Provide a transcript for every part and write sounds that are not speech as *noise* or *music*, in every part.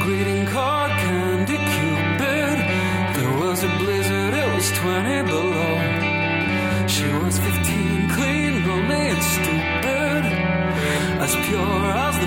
greeting card, candy cupid. There was a blizzard, it was 20 below. She was 15, clean, lonely, and stupid. As pure as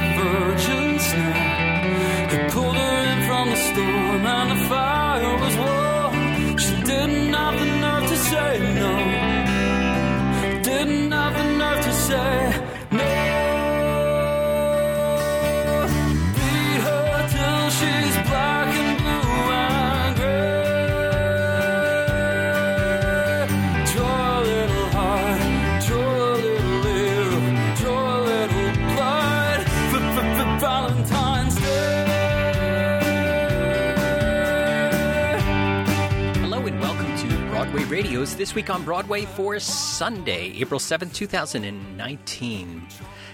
This Week on Broadway for Sunday, April seventh, 2019.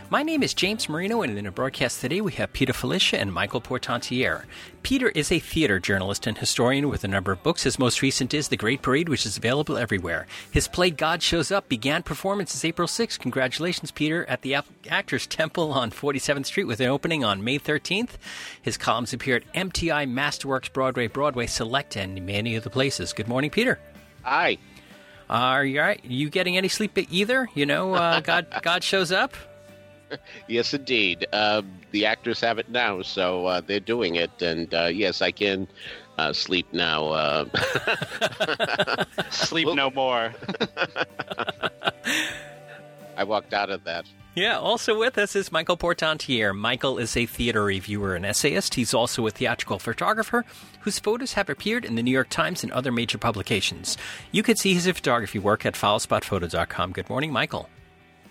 My name is James Marino, and in a broadcast today we have Peter Filichia and Michael Portantiere. Peter is a theater journalist and historian with a number of books. His most recent is The Great Parade, which is available everywhere. His play God Shows Up began performances April 6th. Congratulations, Peter, at the Actors Temple on 47th Street with an opening on May 13th. His columns appear at MTI, Masterworks, Broadway, Broadway Select, and many other places. Good morning, Peter. Hi. Are you, all right? you getting any sleep either? You know, uh, *laughs* God, God shows up. Yes, indeed. Uh, the actors have it now, so uh, they're doing it. And uh, yes, I can uh, sleep now. Uh, *laughs* Sleep no more. *laughs* I walked out of that. Yeah, also with us is Michael Portantiere. Michael is a theater reviewer and essayist. He's also a theatrical photographer whose photos have appeared in the New York Times and other major publications. You can see his photography work at followspotphoto.com. Good morning, Michael.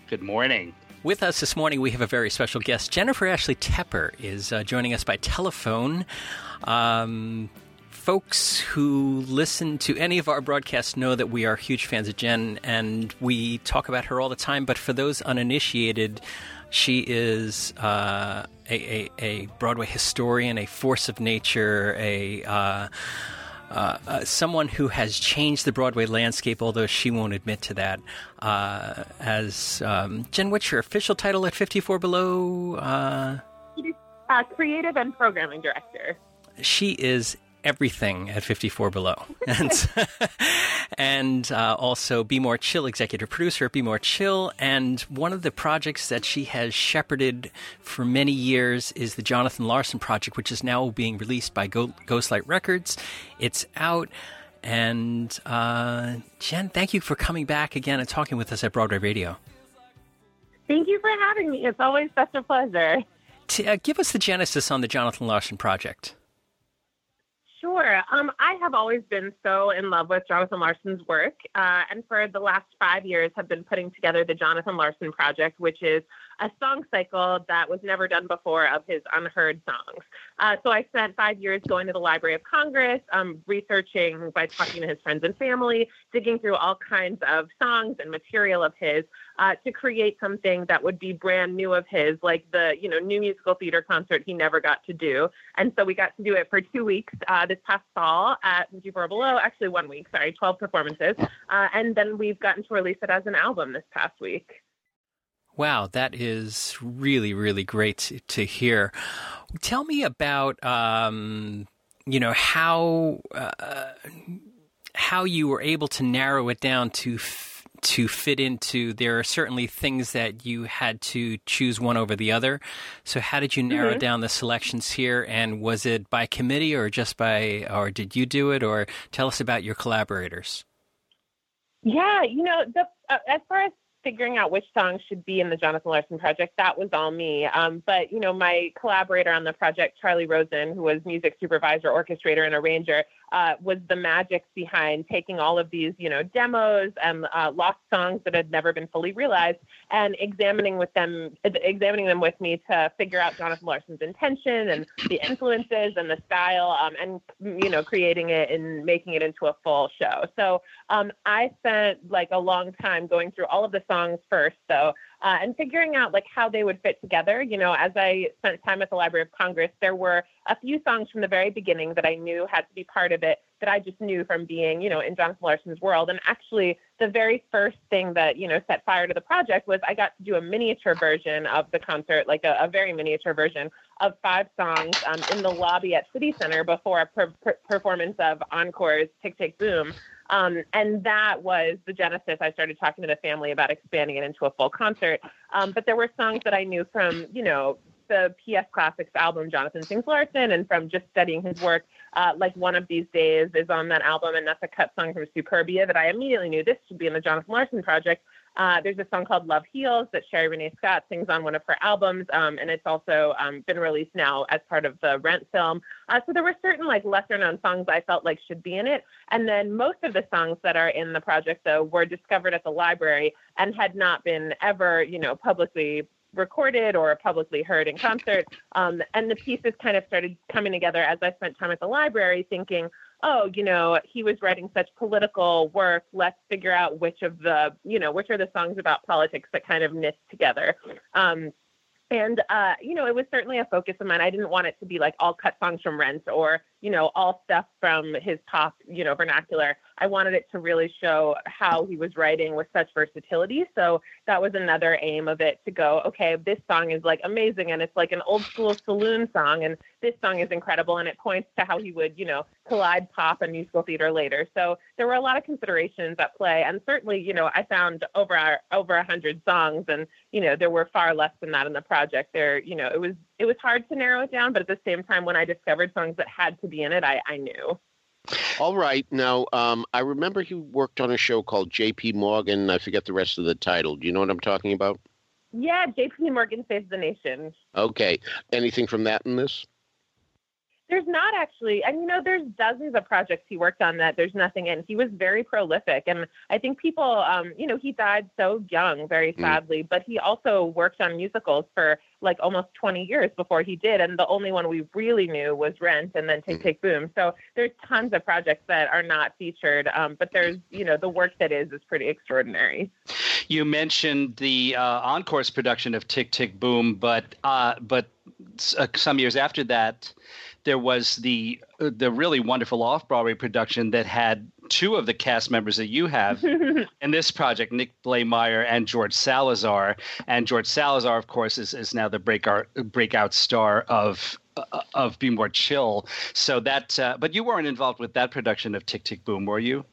Good morning. With us this morning, we have a very special guest. Jennifer Ashley Tepper is uh, joining us by telephone. Um, folks who listen to any of our broadcasts know that we are huge fans of Jen, and we talk about her all the time. But for those uninitiated, she is uh, a, a, a, Broadway historian, a force of nature, a uh, uh, uh, someone who has changed the Broadway landscape, although she won't admit to that. Uh, as um, Jen, what's your official title at 54 Below? Uh, creative and programming director. She is everything at 54 Below. *laughs* and, and uh, also Be More Chill, executive producer at Be More Chill. And one of the projects that she has shepherded for many years is the Jonathan Larson Project, which is now being released by Go- Ghostlight Records. It's out. And uh, Jen, thank you for coming back again and talking with us at Broadway Radio. Thank you for having me. It's always such a pleasure. T- uh, give us the genesis on the Jonathan Larson Project. Sure. Um, I have always been so in love with Jonathan Larson's work, uh, and for the last five years have been putting together the Jonathan Larson Project, which is a song cycle that was never done before of his unheard songs. Uh, so I spent five years going to the Library of Congress, um, researching by talking to his friends and family, digging through all kinds of songs and material of his uh, to create something that would be brand new of his, like the you know new musical theater concert he never got to do. And so we got to do it for two weeks uh, this past fall at 54 Below, actually one week, sorry, 12 performances, uh, and then we've gotten to release it as an album this past week. Wow, that is really, really great to, to hear. Tell me about, um, you know, how uh, how you were able to narrow it down to f- to fit into. There are certainly things that you had to choose one over the other. So, how did you narrow mm-hmm. down the selections here? And was it by committee, or just by, or did you do it? Or tell us about your collaborators. Yeah, you know, the, uh, as far as figuring out which songs should be in the Jonathan Larson project, that was all me. Um, but, you know, my collaborator on the project, Charlie Rosen, who was music supervisor, orchestrator, and arranger, uh, was the magic behind taking all of these, you know, demos and uh, lost songs that had never been fully realized and examining with them, examining them with me to figure out Jonathan Larson's intention and the influences and the style, um, and you know, creating it and making it into a full show. So um, I spent like a long time going through all of the songs first, So, uh, and figuring out like how they would fit together. You know, as I spent time at the Library of Congress, there were a few songs from the very beginning that I knew had to be part of it that I just knew from being, you know, in Jonathan Larson's world. And actually, the very first thing that, you know, set fire to the project was I got to do a miniature version of the concert, like a, a very miniature version of five songs um, in the lobby at City Center before a per- per- performance of Encore's Tick Tick Boom. Um, and that was the genesis. I started talking to the family about expanding it into a full concert. Um, but there were songs that I knew from, you know, the PS Classics album, Jonathan Sings Larson, and from just studying his work, uh, like One of These Days is on that album, and that's a cut song from Superbia that I immediately knew this should be in the Jonathan Larson project. Uh, there's a song called Love Heals that Sherie Rene Scott sings on one of her albums, um, and it's also um, been released now as part of the Rent film. Uh, so there were certain like lesser known songs I felt like should be in it, and then most of the songs that are in the project though were discovered at the library and had not been ever, you know, publicly recorded or publicly heard in concert. Um, and the pieces kind of started coming together as I spent time at the library, thinking, oh, you know, he was writing such political work. Let's figure out which of the, you know, which are the songs about politics that kind of knit together. Um, and uh, you know, it was certainly a focus of mine. I didn't want it to be like all cut songs from Rent or you know all stuff from his pop, you know, vernacular. I wanted it to really show how he was writing with such versatility. So that was another aim of it to go, okay, this song is like amazing and it's like an old school saloon song, and this song is incredible, and it points to how he would, you know, collide pop and musical theater later. So there were a lot of considerations at play, and certainly, you know, I found over our, over a hundred songs, and you know, there were far less than that in the project. There, you know, it was it was hard to narrow it down, but at the same time, when I discovered songs that had to be in it, I, I knew. All right. Now, um, I remember he worked on a show called J.P. Morgan. I forget the rest of the title. Do you know what I'm talking about? Yeah, J.P. Morgan Saves the Nation. Okay. Anything from that in this? There's not actually, and you know, there's dozens of projects he worked on that there's nothing in. He was very prolific, and I think people, um, you know, he died so young, very sadly. Mm. But he also worked on musicals for like almost 20 years before he did, and the only one we really knew was Rent, and then Tick Tick Boom. So there's tons of projects that are not featured, um, but there's, you know, the work that is is pretty extraordinary. You mentioned the uh, Encore's production of Tick Tick Boom, but uh, but uh, some years after that there was the uh, the really wonderful off Broadway production that had two of the cast members that you have *laughs* in this project, Nick Blaemire and George Salazar. And George Salazar, of course, is, is now the breakout breakout star of uh, of Be More Chill. So that, uh, but you weren't involved with that production of Tick Tick Boom, were you?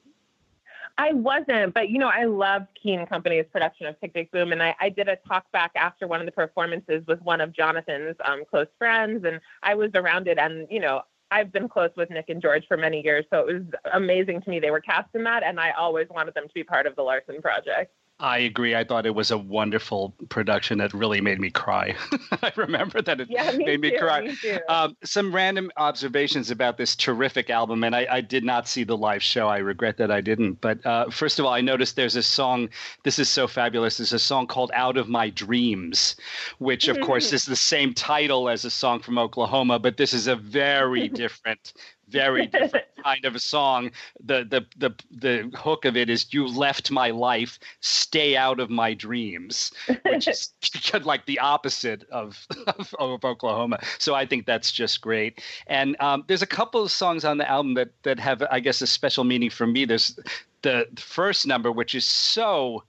I wasn't, but you know, I loved Keen Company's production of Tick Tick Boom, and I, I did a talk back after one of the performances with one of Jonathan's um, close friends, and I was around it, and you know, I've been close with Nick and George for many years, so it was amazing to me they were cast in that, and I always wanted them to be part of the Larson project. I agree. I thought it was a wonderful production that really made me cry. *laughs* I remember that it yeah, me made too, me cry. Me um, some random observations about this terrific album, and I, I, did not see the live show. I regret that I didn't. But uh, first of all, I noticed there's a song. This is so fabulous. There's a song called "Out of My Dreams," which, of course, is the same title as a song from Oklahoma, but this is a very *laughs* different very *laughs* different kind of a song. The the the the hook of it is "You left my life, stay out of my dreams," which is *laughs* *laughs* like the opposite of, of, of Oklahoma. So I think that's just great. And um, there's a couple of songs on the album that that have, I guess, a special meaning for me. There's the first number, which is so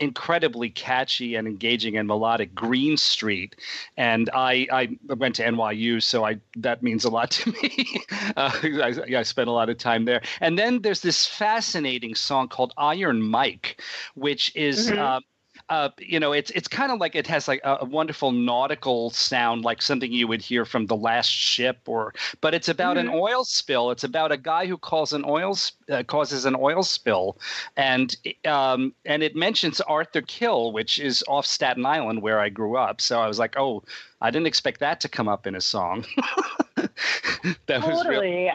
incredibly catchy and engaging and melodic green street. And i i went to nyu so i that means a lot to me. *laughs* Uh, I, I spent a lot of time there. And then there's this fascinating song called iron mike which is mm-hmm. uh, uh, you know, it's it's kind of like it has like a, a, wonderful nautical sound, like something you would hear from the last ship, or but it's about mm-hmm. an oil spill. It's about a guy who calls an oil uh, causes an oil spill, and um, and it mentions Arthur Kill, which is off Staten Island where I grew up. So I was like, oh, I didn't expect that to come up in a song. *laughs* that totally. was really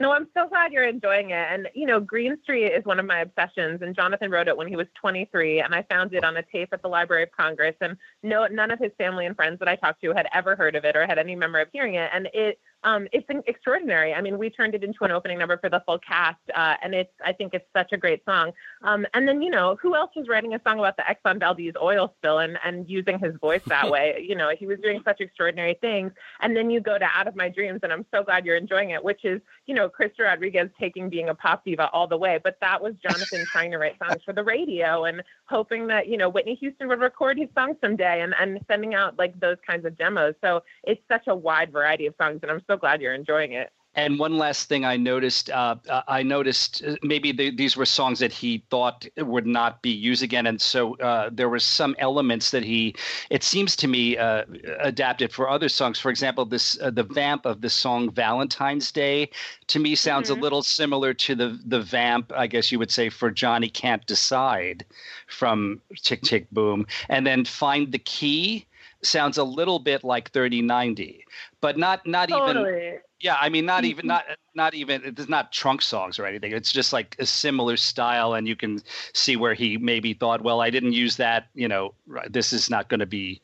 no, I'm so glad you're enjoying it. And, you know, Green Street is one of my obsessions. And Jonathan wrote it when he was 23. And I found it on a tape at the Library of Congress. And no, none of his family and friends that I talked to had ever heard of it or had any memory of hearing it. And it um, it's extraordinary. I mean, we turned it into an opening number for the full cast, uh, and it's I think it's such a great song. Um, and then you know who else was writing a song about the Exxon Valdez oil spill and and using his voice that *laughs* way? You know, he was doing such extraordinary things. And then you go to Out of My Dreams, and I'm so glad you're enjoying it, which is you know Krysta Rodriguez taking being a pop diva all the way, but that was Jonathan *laughs* trying to write songs for the radio and hoping that you know Whitney Houston would record his songs someday, and and sending out like those kinds of demos. So it's such a wide variety of songs, and I'm so glad you're enjoying it. And one last thing I noticed, uh, uh I noticed uh, maybe the, these were songs that he thought would not be used again, and so uh, there were some elements that he, it seems to me, uh, adapted for other songs. For example, this uh, the vamp of the song "Valentine's Day" to me sounds mm-hmm. a little similar to the the vamp, I guess you would say, for Johnny Can't Decide from Tick Tick Boom, and then "Find the Key." Sounds a little bit like 30/90 but not not totally. even yeah i mean not even mm-hmm. not not even it's not trunk songs or anything. It's just like a similar style and you can see where he maybe thought well i didn't use that you know this is not going to be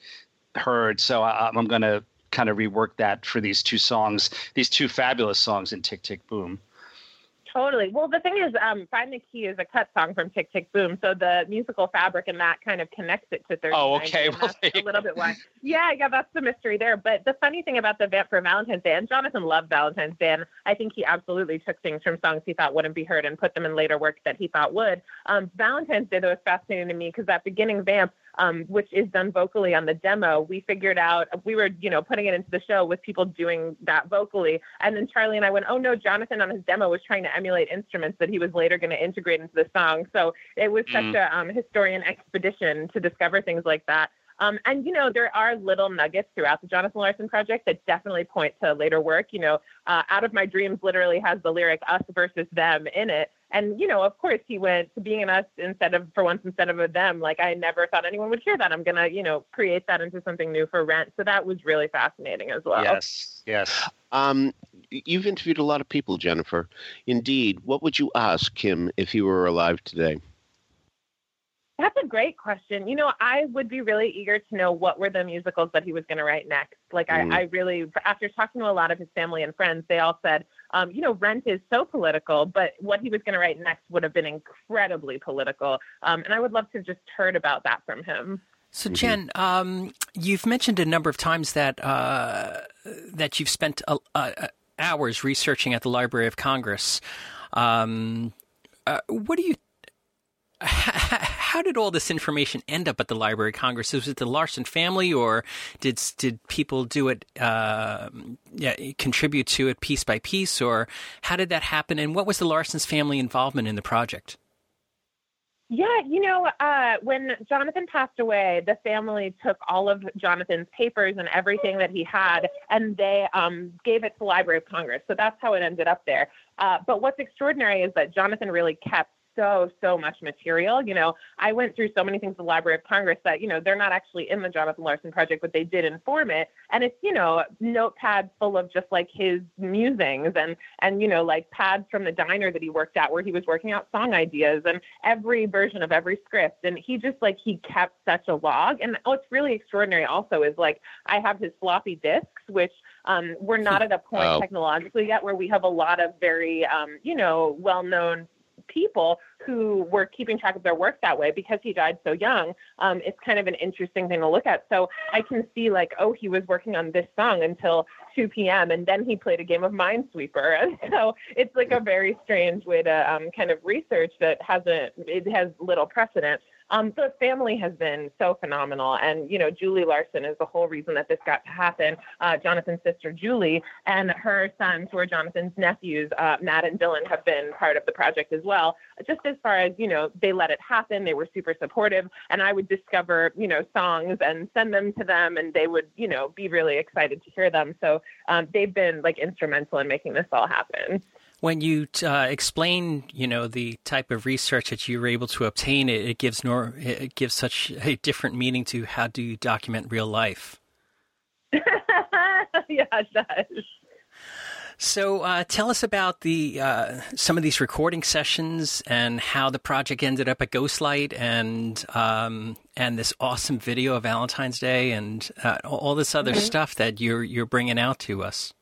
heard so I, i'm going to kind of rework that for these two songs these two fabulous songs in tick tick boom Totally. Well, the thing is, um, "Find the Key" is a cut song from Tick Tick Boom, so the musical fabric and that kind of connects it to 30. Oh, okay. *laughs* Well, a little bit why. Yeah, yeah, that's the mystery there. But the funny thing about the Vamp for Valentine's Day, and Jonathan loved Valentine's Day, and I think he absolutely took things from songs he thought wouldn't be heard and put them in later work that he thought would. Um, Valentine's Day, though, was fascinating to me because that beginning Vamp um, which is done vocally on the demo, we figured out we were, you know, putting it into the show with people doing that vocally. And then Charlie and I went, oh no, Jonathan on his demo was trying to emulate instruments that he was later going to integrate into the song. So it was mm. such a um, historian expedition to discover things like that. Um, and you know, there are little nuggets throughout the Jonathan Larson project that definitely point to later work. You know, uh, "Out of My Dreams" literally has the lyric "us versus them" in it, and you know, of course, he went to being an us instead of for once instead of a them. Like I never thought anyone would hear that. I'm gonna, you know, create that into something new for Rent. So that was really fascinating as well. Yes, yes. Um, you've interviewed a lot of people, Jennifer. Indeed, what would you ask him if he were alive today? That's a great question. You know, I would be really eager to know what were the musicals that he was going to write next. Like, mm. I, I, really, after talking to a lot of his family and friends, they all said, um, you know, Rent is so political, but what he was going to write next would have been incredibly political. Um, and I would love to have just heard about that from him. So, mm-hmm. Jen, um, you've mentioned a number of times that uh, that you've spent uh, uh, hours researching at the Library of Congress. Um, uh, what do you how did all this information end up at the Library of Congress? Was it the Larson family, or did did people do it, uh, yeah, contribute to it piece by piece, or how did that happen? And what was the Larson's family involvement in the project? Yeah, you know, uh, when Jonathan passed away, the family took all of Jonathan's papers and everything that he had, and they um, gave it to the Library of Congress. So that's how it ended up there. Uh, but what's extraordinary is that Jonathan really kept so, so much material. You know, I went through so many things at the Library of Congress that, you know, they're not actually in the Jonathan Larson project, but they did inform it. And it's, you know, notepads full of just like his musings and, and, you know, like pads from the diner that he worked at where he was working out song ideas and every version of every script. And he just like, he kept such a log. And what's really extraordinary also is like, I have his floppy disks, which um, we're not at a point oh. technologically yet where we have a lot of very, um, you know, well known people who were keeping track of their work that way because he died so young. Um, it's kind of an interesting thing to look at. So I can see like, oh, he was working on this song until 2 p.m. and then he played a game of Minesweeper. *laughs* And so it's like a very strange way to um, kind of research that hasn't it has little precedent. Um, the family has been so phenomenal. And, you know, Julie Larson is the whole reason that this got to happen. Uh, Jonathan's sister, Julie, and her sons, who are Jonathan's nephews, uh, Matt and Dylan, have been part of the project as well. Just as far as, you know, they let it happen, they were super supportive. And I would discover, you know, songs and send them to them, and they would, you know, be really excited to hear them. So um, they've been like instrumental in making this all happen when you uh, explain, you know, the type of research that you were able to obtain, it, it gives nor it gives such a different meaning to how do you document real life. *laughs* yeah, it does. So, uh, tell us about the uh, some of these recording sessions and how the project ended up at Ghostlight, and um, and this awesome video of Valentine's Day, and uh, all this other mm-hmm. stuff that you're you're bringing out to us.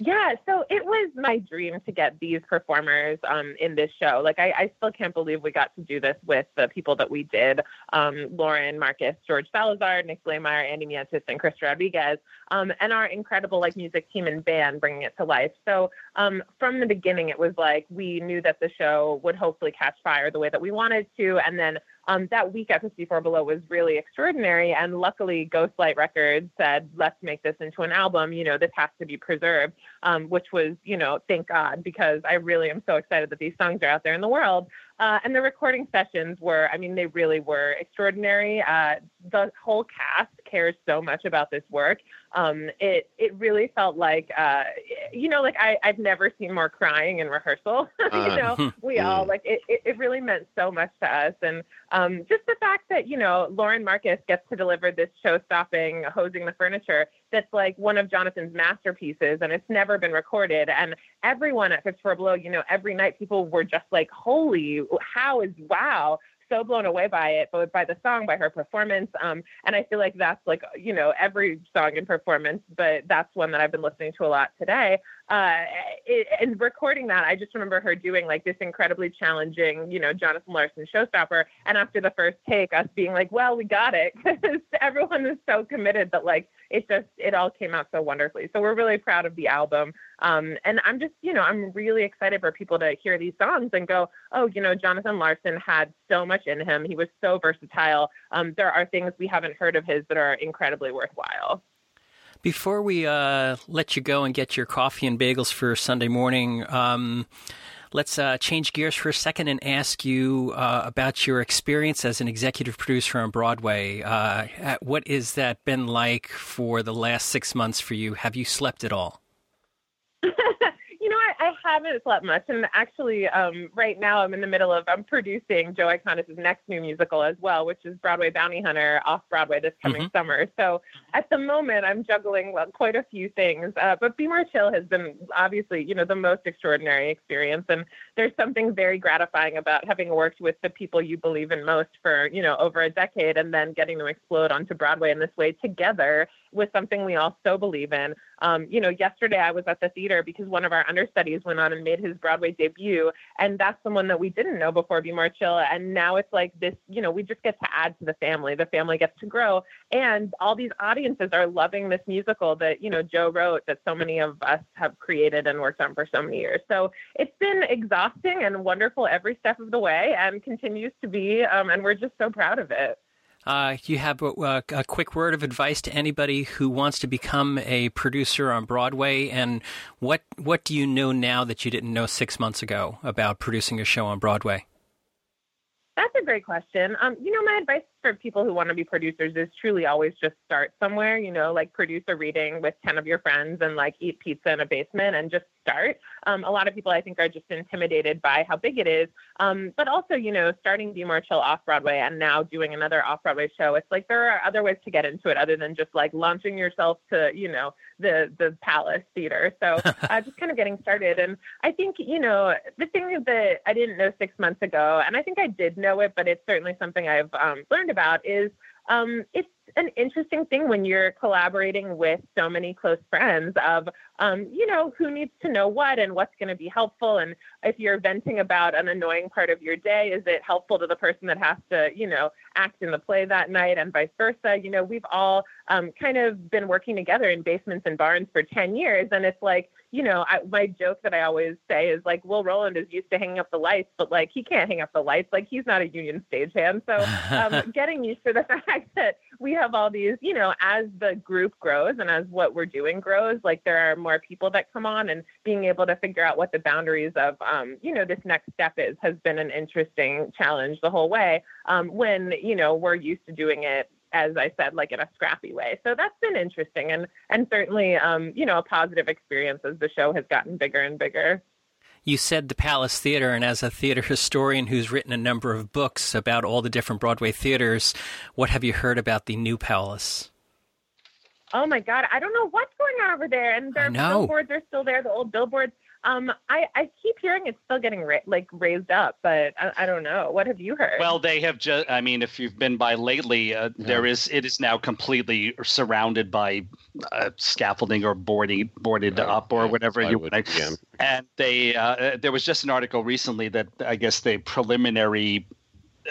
Yeah, so it was my dream to get these performers um, in this show. Like, I, I, still can't believe we got to do this with the people that we did um, Lauren, Marcus, George Salazar, Nick Blaemire, Andy Mientus, and Krysta Rodriguez, um, and our incredible like music team and band bringing it to life. So, um, from the beginning, it was like we knew that the show would hopefully catch fire the way that we wanted to. And then um, that week at 54 Below was really extraordinary. And luckily, Ghostlight Records said, let's make this into an album. You know, this has to be preserved, um, which was, you know, thank God, because I really am so excited that these songs are out there in the world. Uh, and the recording sessions were, I mean, they really were extraordinary. Uh, the whole cast cares so much about this work. Um, it it really felt like, uh, you know, like I I've never seen more crying in rehearsal. *laughs* you uh, know, *laughs* we all like it, it. It really meant so much to us, and um, just the fact that you know Lauren Marcus gets to deliver this show-stopping hosing the furniture that's like one of Jonathan's masterpieces, and it's never been recorded. And everyone at 54 Below, you know, every night people were just like, "Holy, how is wow!" So blown away by it, but by the song, by her performance. Um, and I feel like that's like, you know, every song and performance, but that's one that I've been listening to a lot today. Uh, and recording that, I just remember her doing like this incredibly challenging, you know, Jonathan Larson showstopper. And after the first take, us being like, well, we got it. *laughs* Because everyone was so committed that like it just, it all came out so wonderfully. So we're really proud of the album. Um, and I'm just, you know, I'm really excited for people to hear these songs and go, oh, you know, Jonathan Larson had so much in him. He was so versatile. Um, there are things we haven't heard of his that are incredibly worthwhile. Before we uh, let you go and get your coffee and bagels for Sunday morning, um, let's uh, change gears for a second and ask you uh, about your experience as an executive producer on Broadway. Uh, what has that been like for the last six months for you? Have you slept at all? *laughs* I haven't slept much, and actually, um, right now I'm in the middle of I'm producing Joe Iconis' next new musical as well, which is Broadway Bounty Hunter off Broadway this coming mm-hmm. summer. So at the moment, I'm juggling well, quite a few things. Uh, but Be More Chill has been obviously, you know, the most extraordinary experience, and there's something very gratifying about having worked with the people you believe in most for you know over a decade, and then getting them explode onto Broadway in this way together with something we all so believe in. Um, you know, yesterday I was at the theater because one of our understudies went on and made his Broadway debut, and that's someone that we didn't know before Be More Chill. And now it's like this, you know, we just get to add to the family. The family gets to grow, and all these audiences are loving this musical that you know Joe wrote that so many of us have created and worked on for so many years. So it's been exhausting and wonderful every step of the way, and continues to be. Um, and we're just so proud of it. Uh, you have a, a, quick word of advice to anybody who wants to become a producer on Broadway, and what what do you know now that you didn't know six months ago about producing a show on Broadway? That's a great question. Um, you know, my advice for people who want to be producers is truly always just start somewhere, you know, like produce a reading with 10 of your friends and like eat pizza in a basement and just start. Um, a lot of people, I think, are just intimidated by how big it is. Um, but also, you know, starting Be More Chill off Broadway and now doing another off Broadway show, it's like there are other ways to get into it other than just like launching yourself to, you know, the, the Palace Theater. So *laughs* uh, just kind of getting started. And I think, you know, the thing that I didn't know six months ago, and I think I did know it, but it's certainly something I've um, learned about is um, it's an interesting thing when you're collaborating with so many close friends of um, you know who needs to know what and what's going to be helpful. And if you're venting about an annoying part of your day is it helpful to the person that has to you know act in the play that night and vice versa? You know we've all um, kind of been working together in basements and barns for 10 years. And it's like you know, I, my joke that I always say is like, Will Roland is used to hanging up the lights, but like he can't hang up the lights. Like he's not a union stagehand. So um, *laughs* getting used to the *laughs* fact that we have all these, you know, as the group grows and as what we're doing grows, like there are more people that come on and being able to figure out what the boundaries of, um, you know, this next step is has been an interesting challenge the whole way. Um, when, you know, we're used to doing it as I said, like in a scrappy way. So that's been interesting and and certainly um, you know a positive experience as the show has gotten bigger and bigger. You said the Palace Theater, and as a theater historian who's written a number of books about all the different Broadway theaters, what have you heard about the new Palace? Oh my God, I don't know what's going on over there. And their billboards are still there, the old billboards. Um, I, I keep hearing it's still getting ra- like raised up, but I, I don't know. What have you heard? Well, they have just. I mean, if you've been by lately, uh, there is. It is now completely surrounded by uh, scaffolding or boarding, boarded Right, up or yeah, whatever you plywood, like. And they, uh, uh, there was just an article recently that I guess the preliminary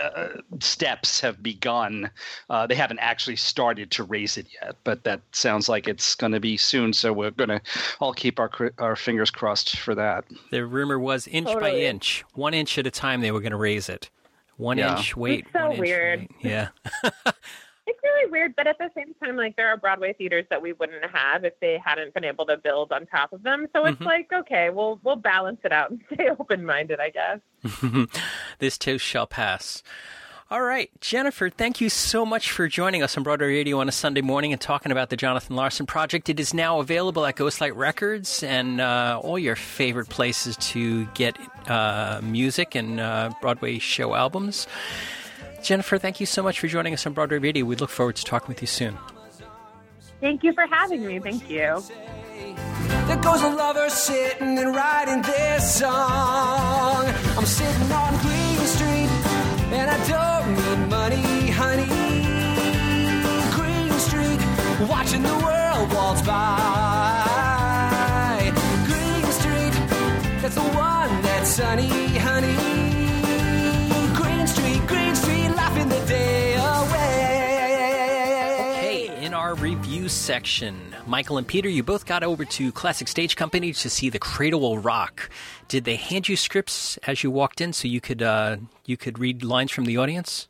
uh, steps have begun. Uh, they haven't actually started to raise it yet, but that sounds like it's going to be soon. So we're going to all keep our our fingers crossed for that. The rumor was inch by inch, one inch at a time. They were going to raise it. One Yeah. inch, wait. so one inch, weird. wait. Yeah. *laughs* it's really weird, but at the same time, like there are Broadway theaters that we wouldn't have if they hadn't been able to build on top of them. So it's Mhm. like, okay, we'll we'll balance it out and *laughs* stay open minded, I guess. *laughs* this too shall pass. All right, Jennifer, thank you so much for joining us on Broadway Radio on a Sunday morning and talking about the Jonathan Larson Project. It is now available at Ghostlight Records and uh, all your favorite places to get uh, music and uh, Broadway show albums. Jennifer, thank you so much for joining us on Broadway Radio. We look forward to talking with you soon. Thank you for having me. Thank you. There goes a lover sitting and writing this song. I'm sitting on Green Street, and I don't need money, honey. Green Street, watching the world waltz by. Green Street, that's the one that's sunny, honey. Section, Michael and Peter, you both got over to Classic Stage Company to see The Cradle Will Rock. Did they hand you scripts as you walked in so you could uh, you could read lines from the audience?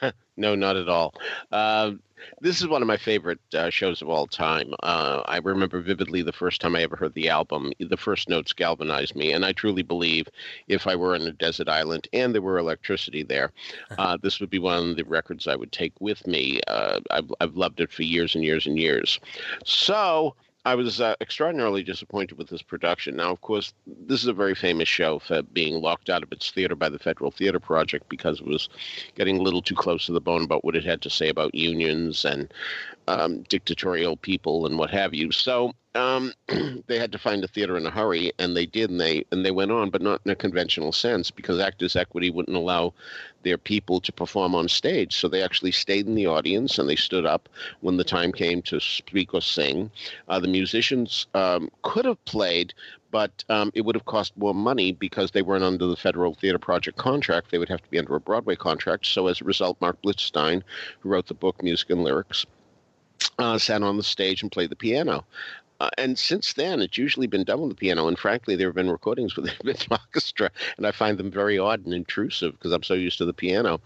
*laughs* No, not at all. Uh, this is one of my favorite uh, shows of all time. Uh, I remember vividly the first time I ever heard the album. The first notes galvanized me, and I truly believe if I were on a desert island and there were electricity there, uh, this would be one of the records I would take with me. Uh, I've, I've loved it for years and years and years. So. I was uh, extraordinarily disappointed with this production. Now, of course, this is a very famous show for being locked out of its theater by the Federal Theater Project because it was getting a little too close to the bone about what it had to say about unions and um, dictatorial people and what have you. So um, *clears throat* they had to find a theater in a hurry, and they did, and they and they went on, but not in a conventional sense because Actors Equity wouldn't allow their people to perform on stage. So they actually stayed in the audience and they stood up when the time came to speak or sing. Uh, the musicians um, could have played, but um, it would have cost more money because they weren't under the Federal Theater Project contract. They would have to be under a Broadway contract. So as a result, Marc Blitzstein, who wrote the book Music and Lyrics, uh, sat on the stage and played the piano. Uh, and since then, it's usually been done with the piano. And frankly, there have been recordings with *laughs* the orchestra, and I find them very odd and intrusive because I'm so used to the piano.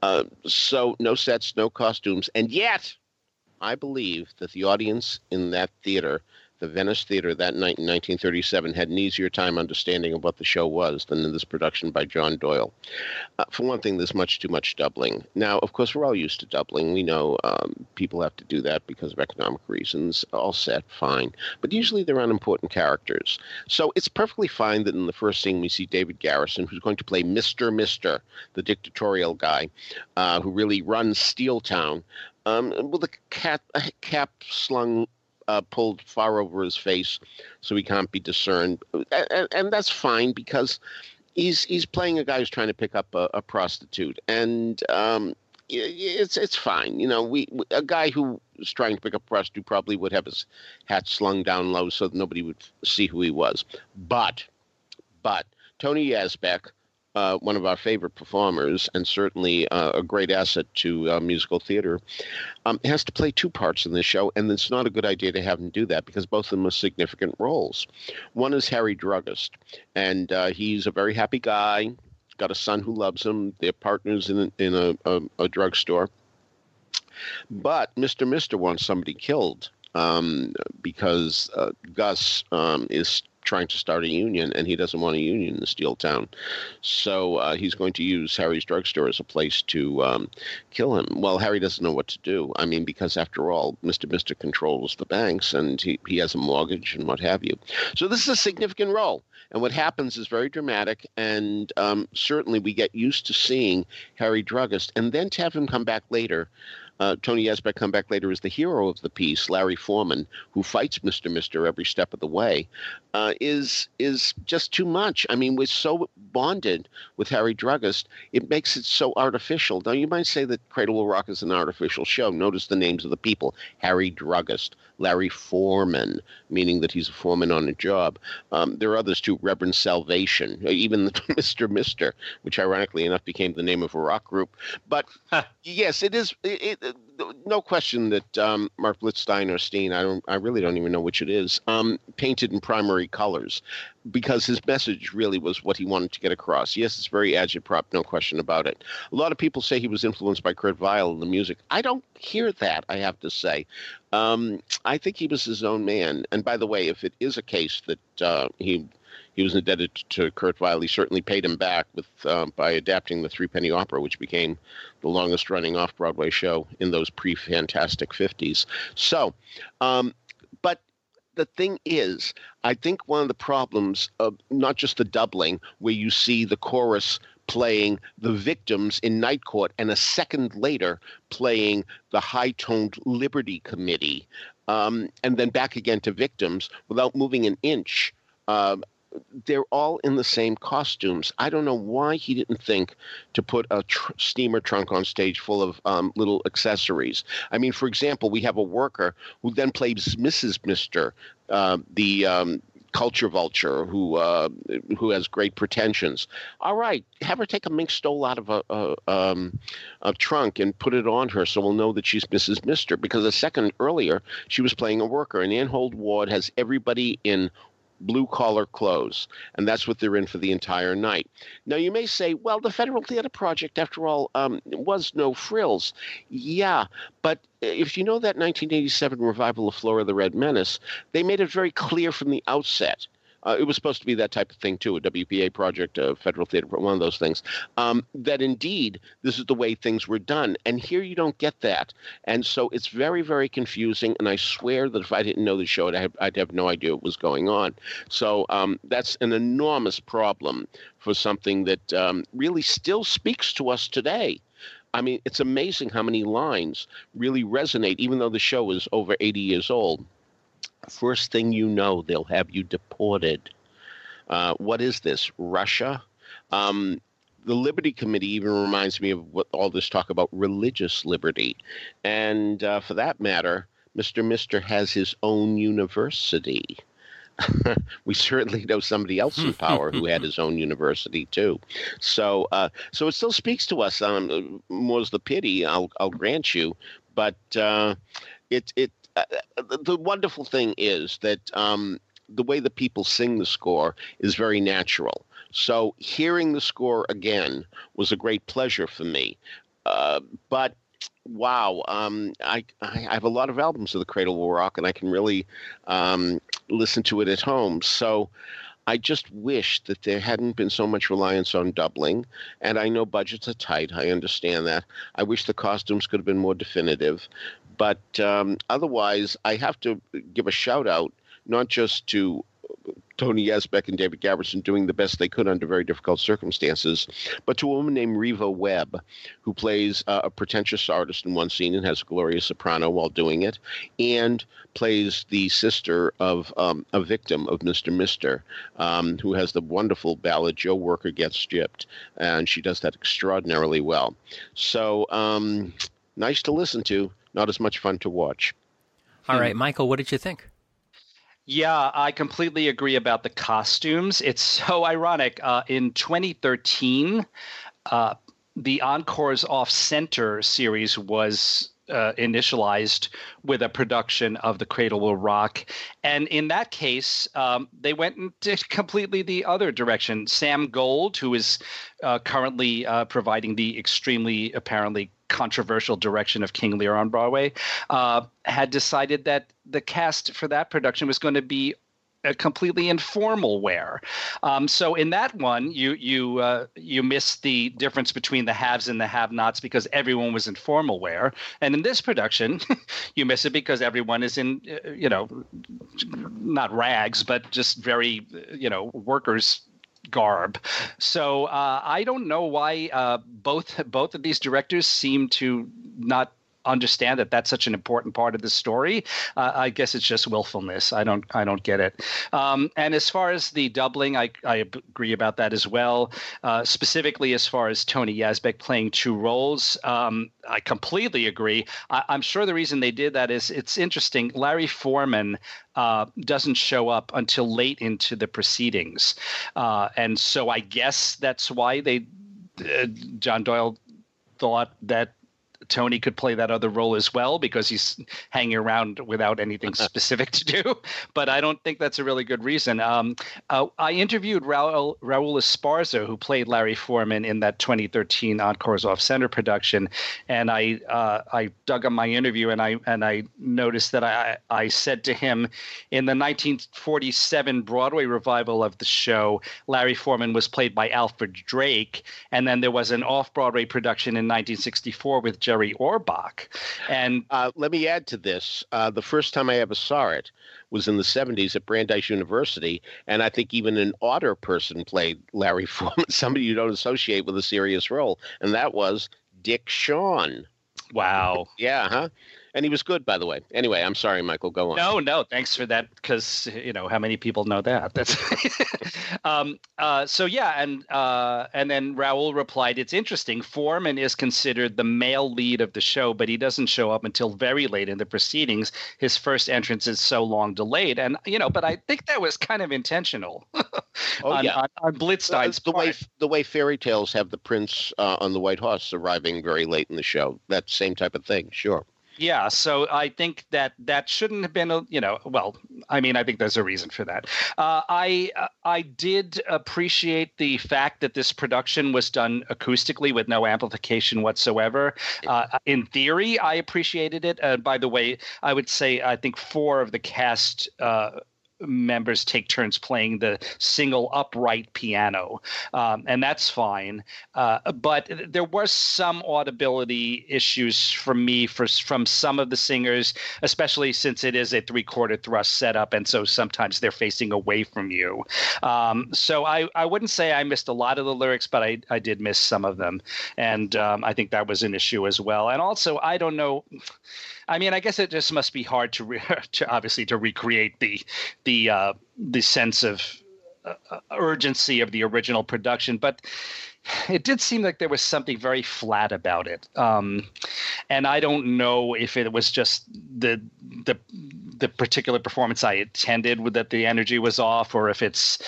Uh, so no sets, no costumes, and yet I believe that the audience in that theater, the Venice Theater, that night in 1937, had an easier time understanding of what the show was than in this production by John Doyle. Uh, for one thing, there's much too much doubling. Now, of course, we're all used to doubling. We know um, people have to do that because of economic reasons. All set, fine. But usually they're unimportant characters. So it's perfectly fine that in the first scene we see David Garrison, who's going to play Mr. Mister, the dictatorial guy uh, who really runs Steel Town, um, with a cap, a cap slung uh, pulled far over his face so he can't be discerned. And, and that's fine because he's he's playing a guy who's trying to pick up a, a prostitute, and um, it's it's fine. You know, we a guy who is trying to pick up a prostitute probably would have his hat slung down low so that nobody would see who he was. But but Tony Yazbeck. Uh, one of our favorite performers, and certainly uh, a great asset to uh, musical theater, um, has to play two parts in this show, and it's not a good idea to have him do that because both of them are significant roles. One is Harry Druggist, and uh, he's a very happy guy, got a son who loves him. They're partners in in a, a, a drugstore, but Mister Mister wants somebody killed um, because uh, Gus um, is trying to start a union, and he doesn't want a union in the Steel Town. So uh, he's going to use Harry's drugstore as a place to um, kill him. Well, Harry doesn't know what to do. I mean, because after all, Mr. Mister controls the banks, and he, he has a mortgage and what have you. So this is a significant role. And what happens is very dramatic, and um, certainly we get used to seeing Harry Druggist, and then to have him come back later uh, Tony Yazbeck come back later as the hero of the piece, Larry Foreman, who fights Mr. Mister every step of the way, uh, is is just too much. I mean, we're so bonded with Harry Druggist, it makes it so artificial. Now, you might say that Cradle Will Rock is an artificial show. Notice the names of the people: Harry Druggist, Larry Foreman, meaning that he's a foreman on a job. Um, there are others too, Reverend Salvation, even *laughs* Mr. Mister, which ironically enough became the name of a rock group. But yes, it is. It, it, no question that um, Marc Blitzstein or Steen, I don't, I really don't even know which it is, um, painted in primary colors because his message really was what he wanted to get across. Yes, it's very agitprop, no question about it. A lot of people say he was influenced by Kurt Weill in the music. I don't hear that, I have to say. Um, I think he was his own man. And by the way, if it is a case that uh, he he was indebted to Kurt Weill. He certainly paid him back with uh, by adapting the Three Penny Opera, which became the longest running off Broadway show in those pre Fantastic 50s. So, um, but the thing is, I think one of the problems of not just the doubling, where you see the chorus playing the victims in Night Court and a second later playing the high toned Liberty Committee, um, and then back again to victims without moving an inch. Uh, they're all in the same costumes. I don't know why he didn't think to put a tr- steamer trunk on stage full of um, little accessories. I mean, for example, we have a worker who then plays Mrs. Mister, uh, the um, culture vulture who uh, who has great pretensions. All right, have her take a mink stole out of a, a, um, a, trunk and put it on her, so we'll know that she's Mrs. Mister. Because a second earlier, she was playing a worker, and Ann Hould-Ward has everybody in blue collar clothes, and that's what they're in for the entire night. Now, you may say, well, the Federal Theater Project, after all, um, was no frills. Yeah, but if you know that 1987 revival of Flora the Red Menace, they made it very clear from the outset uh, it was supposed to be that type of thing too, a WPA project, a federal theater, one of those things. Um, that indeed this is the way things were done, and here you don't get that, and so it's very, very confusing. And I swear that if I didn't know the show, I'd have, I'd have no idea what was going on. So um, that's an enormous problem for something that um, really still speaks to us today. I mean, it's amazing how many lines really resonate, even though the show is over 80 years old first thing you know, they'll have you deported. Uh, what is this? Russia? Um, the Liberty Committee even reminds me of what all this talk about religious liberty. And uh, for that matter, Mr. Mister has his own university. *laughs* we certainly know somebody else in power who had his own university too. So, uh, so it still speaks to us. Um, more's the pity, I'll, I'll grant you, but uh, it it uh, the wonderful thing is that um, the way the people sing the score is very natural. So hearing the score again was a great pleasure for me. Uh, but wow, um, I, I have a lot of albums of the Cradle Will Rock, and I can really um, listen to it at home. So I just wish that there hadn't been so much reliance on doubling. And I know budgets are tight. I understand that. I wish the costumes could have been more definitive. But um, otherwise, I have to give a shout out not just to Tony Yazbeck and David Garrison doing the best they could under very difficult circumstances, but to a woman named Rema Webb, who plays uh, a pretentious artist in one scene and has a glorious soprano while doing it, and plays the sister of um, a victim of Mr. Mister, um, who has the wonderful ballad "Joe Worker Gets Gypped," and she does that extraordinarily well. So um, nice to listen to not as much fun to watch. All right, Michael, what did you think? Yeah, I completely agree about the costumes. It's *laughs* so ironic. Uh, in 2013, uh, the Encore's Off Center series was uh, initialized with a production of The Cradle Will Rock. And in that case, um, they went into completely the other direction. Sam Gold, who is uh, currently uh, providing the extremely apparently controversial direction of King Lear on Broadway, uh, had decided that the cast for that production was going to be a completely informal wear. Um, so in that one, you you uh, you miss the difference between the haves and the have-nots because everyone was in formal wear, and in this production, *laughs* you miss it because everyone is in uh, you know not rags but just very you know workers garb. So uh, I don't know why uh, both both of these directors seem to not understand that that's such an important part of the story. Uh, I guess it's just willfulness. I don't I don't get it. Um, and as far as the doubling, I, I agree about that as well. Uh, specifically, as far as Tony Yazbeck playing two roles, um, I completely agree. I, am sure the reason they did that is it's interesting. Larry Foreman uh, doesn't show up until late into the proceedings, uh, and so I guess that's why they uh, John Doyle thought that Tony could play that other role as well because he's hanging around without anything *laughs* specific to do. *laughs* But I don't think that's a really good reason. Um, uh, I interviewed Raul, Raul Esparza, who played Larry Foreman in that 2013 Encores Off Center production, and I uh, I dug up my interview and I and I noticed that I I said to him in the 1947 Broadway revival of the show, Larry Foreman was played by Alfred Drake, and then there was an off Broadway production in 1964 with Jerry Jerry Orbach. And uh, let me add to this: uh, the first time I ever saw it was in the '70s at Brandeis University, and I think even an odder person played Larry *laughs* Foreman, somebody you don't associate with a serious role, and that was Dick Shawn. Wow. *laughs* yeah, huh? And he was good, by the way. Anyway, I'm sorry, Michael. Go on. No, no, thanks for that. Because you know how many people know that. That's *laughs* um, uh, so yeah, and uh, and then Raul replied, "It's interesting. Foreman is considered the male lead of the show, but he doesn't show up until very late in the proceedings. His first entrance is so long delayed, and you know, but I think that was kind of intentional. *laughs* oh on, yeah, on, on Blitzstein's the part. way the way fairy tales have the prince uh, on the white horse arriving very late in the show. That same type of thing. Sure. Yeah, so I think that that shouldn't have been a you know well I mean I think there's a reason for that. Uh, I uh, I did appreciate the fact that this production was done acoustically with no amplification whatsoever. Uh, in theory, I appreciated it. Uh, by the way, I would say I think four of the cast uh, members take turns playing the single upright piano, um, and that's fine. Uh, but there was some audibility issues for me for, from some of the singers, especially since it is a three quarter thrust setup, and so sometimes they're facing away from you. Um, so I, I wouldn't say I missed a lot of the lyrics, but I, I did miss some of them, and um, I think that was an issue as well. And also, I don't know. I mean, I guess it just must be hard to, re- *laughs* to obviously to recreate the the uh, the sense of uh, urgency of the original production, but it did seem like there was something very flat about it. Um, and I don't know if it was just the the the particular performance I attended with that the energy was off, or if it's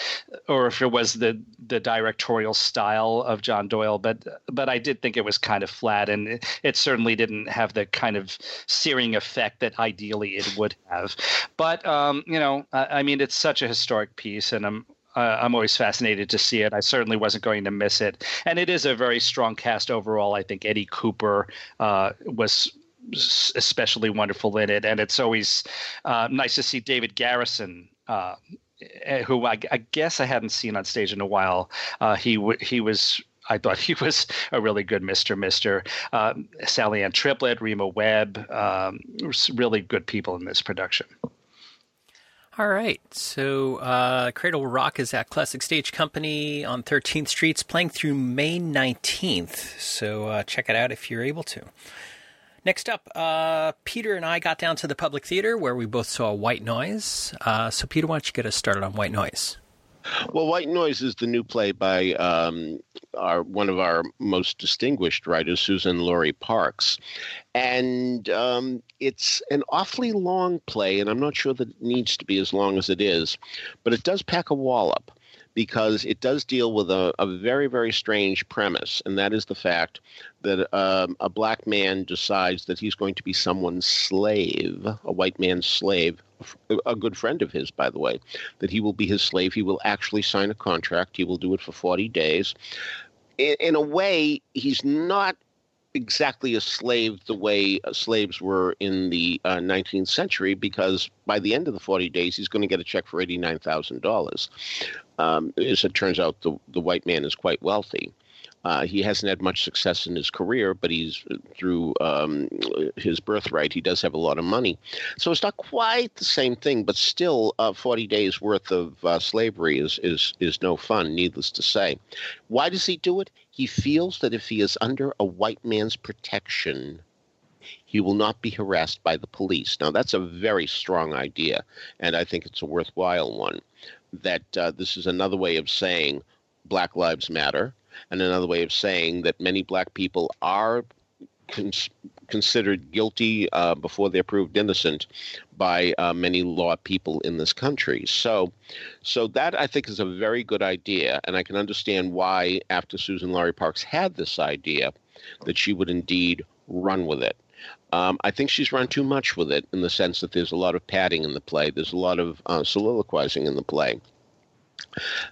or if it was the the directorial style of John Doyle. But but I did think it was kind of flat, and it, it certainly didn't have the kind of searing effect that ideally it would have. But um, you know, I, I mean, it's such a historic piece, and I'm uh, I'm always fascinated to see it. I certainly wasn't going to miss it, and it is a very strong cast overall. I think Eddie Cooper uh, was especially wonderful in it, and it's always uh, nice to see David Garrison. Uh, eh, who I, I, guess I hadn't seen on stage in a while. Uh, he w- he was I thought he *laughs* was a really good Mr. Mister. Um, Sally Ann Triplett, Rema Webb, um, really good people in this production. All right. So, uh, Cradle Rock is at Classic Stage Company on 13th Street, playing through May 19th. So, uh, check it out if you're able to. Next up, uh, Peter and I got down to the Public Theater where we both saw White Noise. Uh, so, Peter, why don't you get us started on White Noise? Well, White Noise is the new play by um, our one of our most distinguished writers, Suzan-Lori Parks, and um, it's an awfully long play, and I'm not sure that it needs to be as long as it is, but it does pack a wallop because it does deal with a, a very, very strange premise, and that is the fact that um, a black man decides that he's going to be someone's slave, a white man's slave, a good friend of his, by the way, that he will be his slave. He will actually sign a contract. He will do it for 40 days. In, in a way, he's not exactly a slave the way uh, slaves were in the uh, 19th century because by the end of the 40 days he's going to get a check for $89,000. Um, as it turns out, the, the white man is quite wealthy. Uh, he hasn't had much success in his career, but he's through um, his birthright. He does have a lot of money, so it's not quite the same thing. But still, uh, forty days worth of uh, slavery is is is no fun. Needless to say, why does he do it? He feels that if he is under a white man's protection, he will not be harassed by the police. Now, that's a very strong idea, and I think it's a worthwhile one. That uh, this is another way of saying Black Lives Matter, and another way of saying that many black people are cons- considered guilty uh, before they're proved innocent by uh, many law people in this country. So, so that I think is a very good idea, and I can understand why, after Suzan-Lori Parks had this idea, that she would indeed run with it. Um, I think she's run too much with it in the sense that there's a lot of padding in the play. There's a lot of uh, soliloquizing in the play.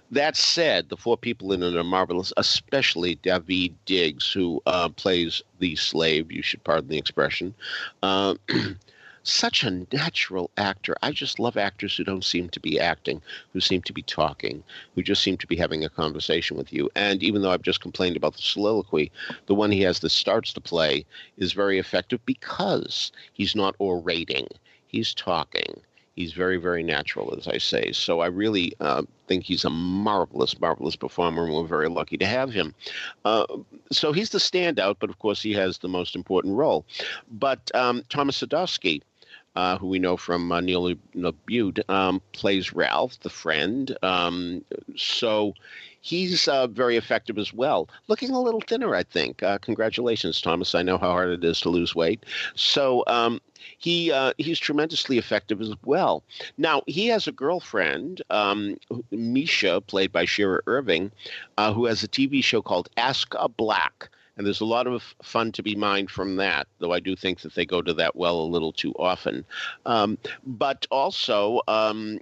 That said, the four people in it are marvelous, especially Daveed Diggs, who uh, plays the slave. You should pardon the expression. Uh, *clears throat* such a natural actor. I just love actors who don't seem to be acting, who seem to be talking, who just seem to be having a conversation with you. And even though I've just complained about the soliloquy, the one he has that starts to play is very effective because he's not orating, he's talking. He's very, very natural, as I say. So I really uh, think he's a marvelous, marvelous performer, and we're very lucky to have him. Uh, so he's the standout, but of course he has the most important role. But um, Thomas Sadoski, uh, who we know from uh, Neil LaBute, um, plays Ralph, the friend. Um, so he's uh, very effective as well. Looking a little thinner, I think. Uh, congratulations, Thomas. I know how hard it is to lose weight. So um, he uh, he's tremendously effective as well. Now he has a girlfriend, um, Misha, played by Sheria Irving, uh, who has a TV show called Ask a Black. And there's a lot of fun to be mined from that, though I do think that they go to that well a little too often. Um, but also, um,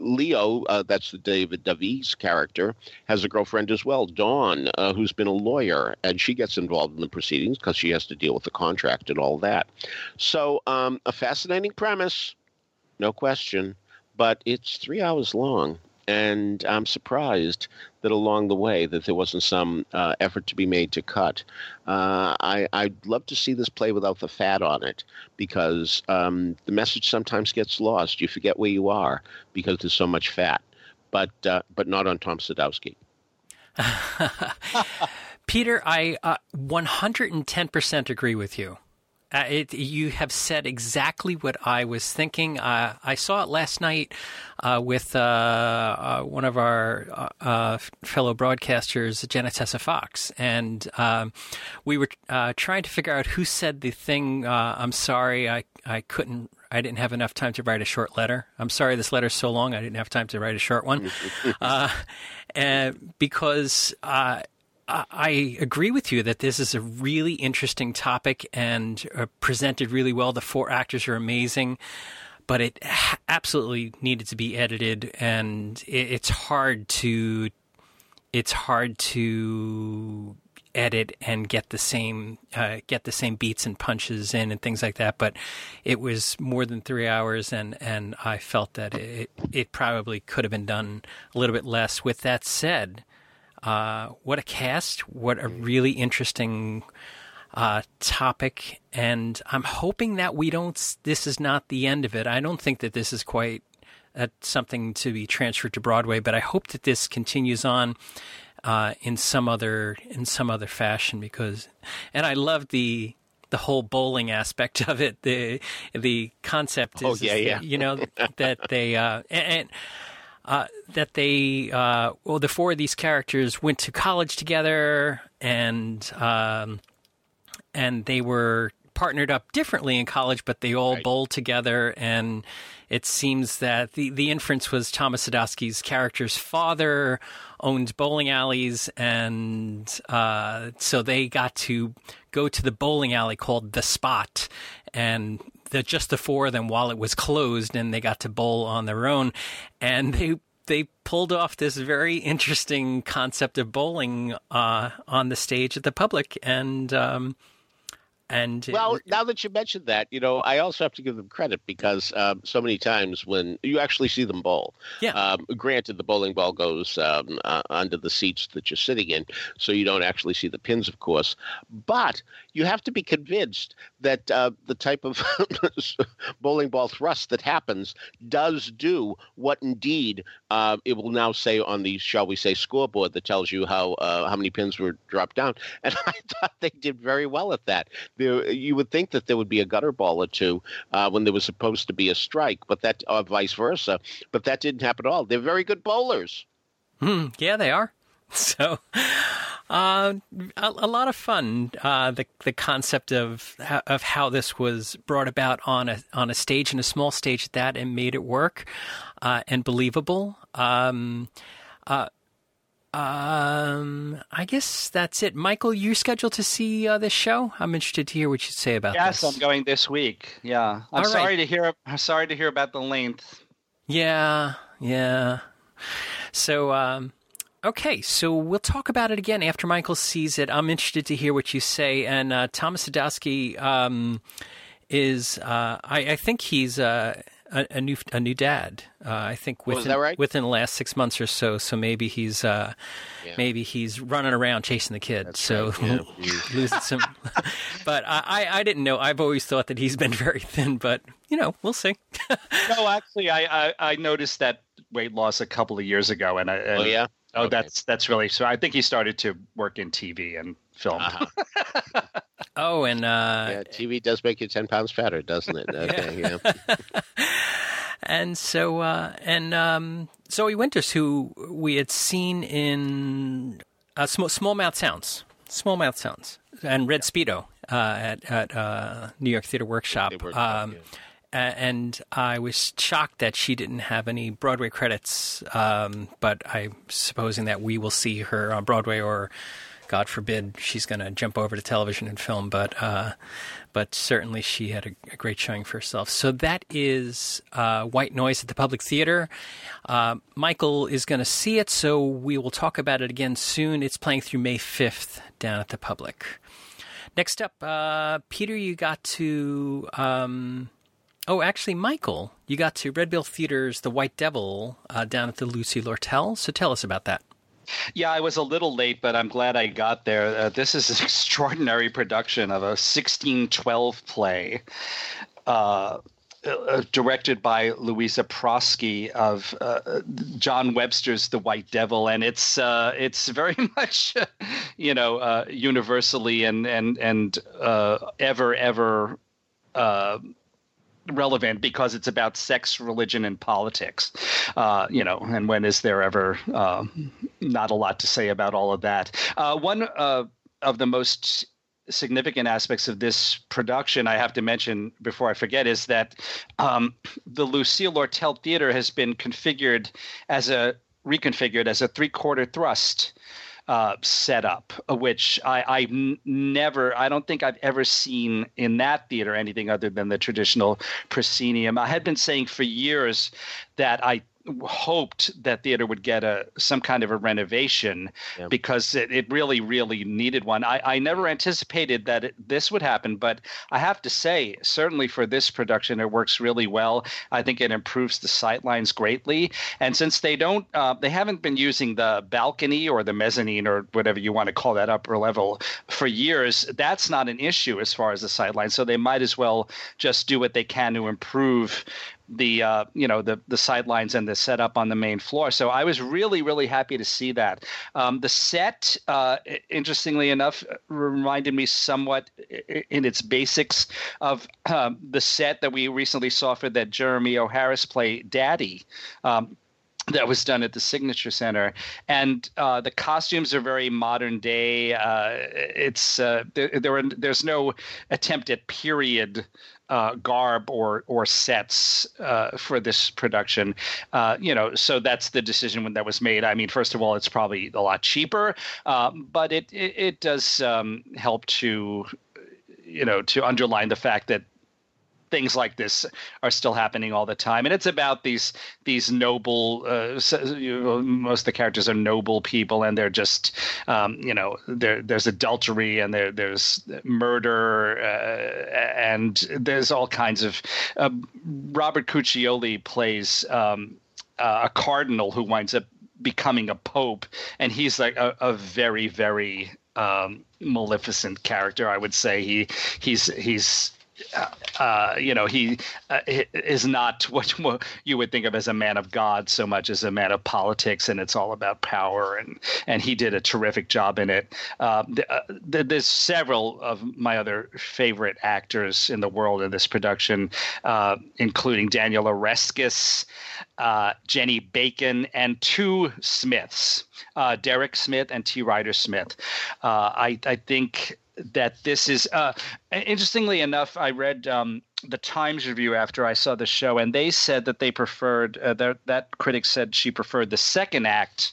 Leo, uh, that's the David Davies character, has a girlfriend as well, Dawn, uh, who's been a lawyer, and she gets involved in the proceedings because she has to deal with the contract and all that. So, um, a fascinating premise, no question, but it's three hours long, and I'm surprised that along the way that there wasn't some uh, effort to be made to cut. Uh, I, I'd love to see this play without the fat on it because um, the message sometimes gets lost. You forget where you are because there's so much fat, but uh, but not on Tom Sadoski. *laughs* Peter, I 110% uh, agree with you. Uh, it, you have said exactly what I was thinking. Uh, I saw it last night uh, with uh, uh, one of our uh, fellow broadcasters, Janetessa Fox, and um, we were trying to figure out who said the thing. I'm sorry, I I couldn't. I didn't have enough time to write a short letter. I'm sorry this letter's so long. I didn't have time to write a short one, *laughs* and because I agree with you that this is a really interesting topic and uh, presented really well. The four actors are amazing, but it absolutely needed to be edited, and it's hard to it's hard to edit and get the same uh, get the same beats and punches in and things like that. But it was more than three hours, and and I felt that it it probably could have been done a little bit less. With that said uh, what a cast! What a really interesting uh, topic, and I'm hoping that we don't. This is not the end of it. I don't think that this is quite uh, something to be transferred to Broadway, but I hope that this continues on uh, in some other in some other fashion because, and I love the the whole bowling aspect of it. The the concept oh, is, oh, yeah, is yeah. That, you know that they uh, and, and uh, that they, uh, well, the four of these characters went to college together, and um, and they were partnered up differently in college, but they all right. bowled together. And it seems that the the inference was Thomas Sadoski's character's father owned bowling alleys, and uh, so they got to go to the bowling alley called the Spot, and the, just the four of them while it was closed, and they got to bowl on their own, and they they pulled off this very interesting concept of bowling uh, on the stage at the public, and um, and well, now that you mentioned that, you know, I also have to give them credit because um, so many times when you actually see them bowl, yeah. Um, granted, the bowling ball goes um, uh, under the seats that you're sitting in, so you don't actually see the pins, of course. But you have to be convinced that uh, the type of *laughs* bowling ball thrust that happens does do what indeed uh, it will now say on the, shall we say, scoreboard that tells you how uh, how many pins were dropped down. And *laughs* I thought they did very well at that there, you would think that there would be a gutter ball or two uh, when there was supposed to be a strike, but that, or vice versa. But that didn't happen at all. They're very good bowlers. Mm, yeah, they are. *laughs* So, uh, a, a, lot of fun. Uh, the the concept of of how this was brought about on a on a stage and a small stage at that, and made it work uh, and believable. Um, uh, um, I guess that's it. Michael, you're scheduled to see uh, this show. I'm interested to hear what you say about yes, this. Yes, I'm going this week. Yeah, I'm All sorry right. to hear. I'm sorry to hear about the length. Yeah, yeah. So, um, okay, so we'll talk about it again after Michael sees it. I'm interested to hear what you say. And uh, Thomas Sadoski um, is, uh, I, I, think he's uh, a, a, new a new dad. Uh, I think within oh, right? within the last six months or so. So maybe he's uh, yeah. maybe he's running around chasing the kid. That's so right. *laughs* yeah. losing some. *laughs* but I, I didn't know. I've always thought that he's been *laughs* very thin. But you know, we'll see. no, actually, I, I, I noticed that weight loss a couple of years ago, and I. And, oh yeah. Oh, Okay. that's that's really so. I think he started to work in TV and film. Uh-huh. *laughs* oh, and uh, Yeah, TV does make you ten pounds fatter, doesn't it? *laughs* Okay, yeah. *laughs* and so uh, and um, Zoe Winters, who we had seen in uh, Small, Small Mouth Sounds, Small Mouth Sounds, and Red Speedo uh, at at uh, New York Theater Workshop. They worked Um, yeah. And I was shocked that she didn't have any Broadway credits. Um, but I'm supposing that we will see her on Broadway, or God forbid, she's going to jump over to television and film. But uh, but certainly she had a, a great showing for herself. So that is uh, White Noise at the Public Theater. Uh, Michael is going to see it, so we will talk about it again soon. It's playing through May 5th down at the Public. Next up, uh, Peter, you got to. Um, Oh, actually, Michael, you got to Red Bull Theater's The White Devil uh, down at the Lucy Lortel. So tell us about that. Yeah, I was a little late, but I'm glad I got there. Uh, this is an *laughs* extraordinary production of a 1612 play. Uh, uh, directed by Louisa Proske of uh, John Webster's The White Devil, and it's uh, it's very *laughs* much, you know, uh, universally and and and uh, ever ever uh, relevant because it's about sex, religion, and politics. Uh, you know, and when is there ever uh, not a lot to say about all of that? Uh, one uh, of the most significant aspects of this production I have to mention before I forget is that um, the Lucille Lortel Theater has been configured as a reconfigured as a three-quarter thrust uh, setup, which I, I never, I don't think I've ever seen in that theater anything other than the traditional proscenium. I had been saying for years that I hoped that theater would get a some kind of a renovation Yeah. because it, it really really needed one. I, I never anticipated that it, this would happen but i have to say certainly for this production it works really well. I think it improves the sightlines greatly. And since they don't uh, they haven't been using the balcony or the mezzanine or whatever you want to call that upper level for years that's not an issue as far as the sightlines so they might as well just do what they can to improve the uh, you know the the sidelines and the setup on the main floor. So I was really really happy to see that. Um, the set, uh, interestingly enough, reminded me somewhat in its basics of um, the set that we recently saw for that Jeremy O. Harris play Daddy. Um, that was done at the Signature Center, and uh, the costumes are very modern day. Uh, it's uh, there, there there's no attempt at period uh, garb or or sets uh, for this production. Uh, you know, so that's the decision when that was made. I mean, first of all, it's probably a lot cheaper, um, but it it, it does um, help to you know to underline the fact that things like this are still happening all the time. And it's about these these noble uh, most of the characters are noble people and they're just um, you know there's adultery and there there's murder uh, and there's all kinds of uh, Robert Cuccioli plays um, a cardinal who winds up becoming a pope. And he's like a, a very very um, maleficent character I would say. He he's he's uh, you know, he uh, is not *laughs* what you would think of as a man of God so much as a man of politics, and it's all about power. And and he did a terrific job in it. Uh, uh there's several of my other favorite actors in the world in this production, uh, including Daniel Oreskes, uh, Jenny Bacon, and two Smiths, Derek Smith and T. Ryder Smith. I I think that this is uh, interestingly enough i read um, the times review after i saw the show and they said that they preferred uh, that, that critic said she preferred the second act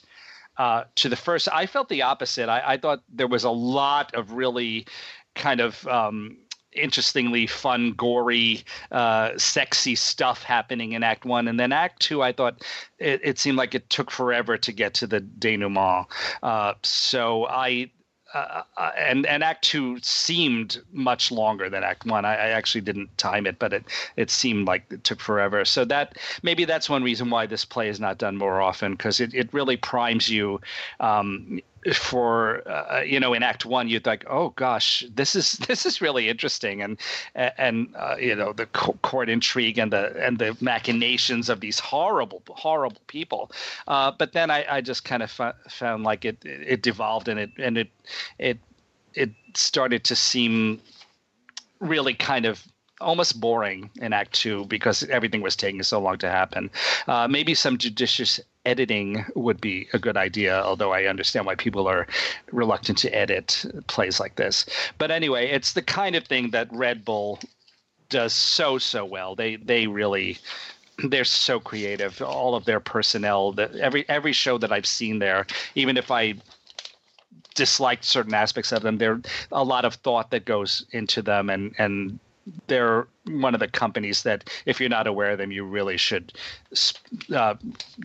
uh, to the first. I felt the opposite. I, I, thought there was a lot of really kind of um, interestingly fun gory uh, sexy stuff happening in act one. And then act two i thought it, it seemed like it took forever to get to the denouement. Uh, so i uh, uh, and and Act Two seemed much longer than Act One. I, I, actually didn't time it, but it it seemed like it took forever. So that maybe that's one reason why this play is not done more often because it, it really primes you. Um, for uh, you know in act one you'd like oh gosh this is *laughs* this is really interesting. And and uh, you know the court intrigue and the and the machinations of these horrible horrible people. Uh, but then I, I just kind of found like it it devolved and it and it it it started to seem really kind of almost boring in Act Two because everything was taking so long to happen. Uh, maybe some judicious editing would be a good idea, although I understand why people are reluctant to edit plays like this. But anyway, it's the kind of thing that Red Bull does so so well. They they really they're so creative. All of their personnel, that every every show that I've seen there, even if I disliked certain aspects of them, there a lot of thought that goes into them, and and they're one of the companies that if you're not aware of them you really should uh,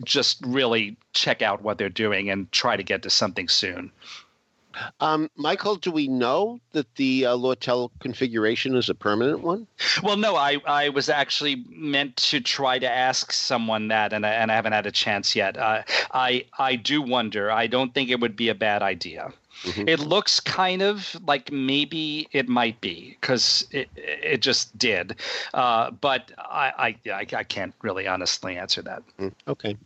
just really check out what they're doing and try to get to something soon um, Michael, do we know that the uh, Lortel configuration is a permanent one? Well, no. I, I was actually meant to try to ask someone that, and I, and I haven't had a chance yet. Uh, I I do wonder. I don't think it would be a bad idea. Mm-hmm. It looks kind of like maybe it might be because it it just did, uh, but I, I I can't really honestly answer that. Mm, okay.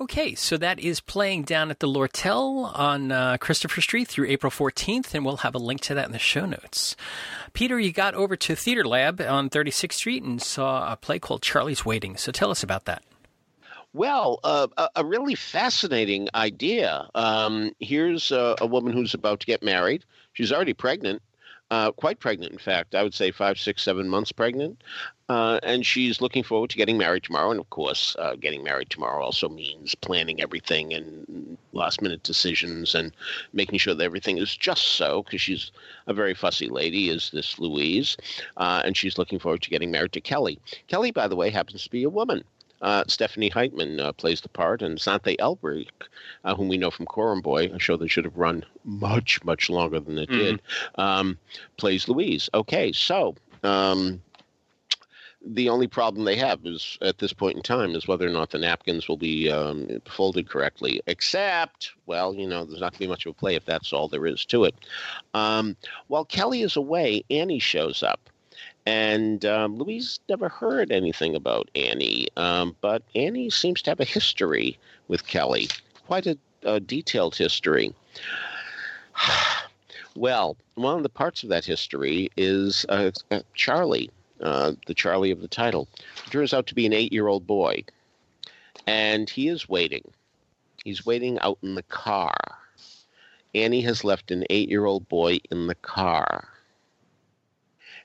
Okay, so that is playing down at the Lortel on uh, Christopher Street through April 14th, and we'll have a link to that in the show notes. Peter, you got over to Theater Lab on 36th Street and saw a play called Charlie's Waiting. So tell us about that. Well, uh, a, really fascinating idea. Um, here's a, a, woman who's about to get married. She's already pregnant, uh, quite pregnant, in fact. I would say five, six, seven months pregnant. Uh, and she's looking forward to getting married tomorrow. And of course, uh, getting married tomorrow also means planning everything and last minute decisions and making sure that everything is just so, because she's a very fussy lady, is this Louise. Uh, and she's looking forward to getting married to Kelly. Kelly, by the way, happens to be a woman. Uh, Stephanie Heitman uh, plays the part, and Xanthe Elbrick, uh, whom we know from Coram Boy, a show that should have run much, much longer than it mm-hmm. did, um, plays Louise. Okay, so um, the only problem they have is at this point in time is whether or not the napkins will be um, folded correctly. Except, well, you know, there's not going to be much of a play if that's all there is to it. Um, while Kelly is away, Annie shows up. And um, Louise never heard anything about Annie, um, but Annie seems to have a history with Kelly, quite a, a detailed history. *sighs* well, one of the parts of that history is uh, uh, Charlie, uh, the Charlie of the title. turns out to be an eight year old boy. And he is waiting. He's waiting out in the car. Annie has left an eight year old boy in the car.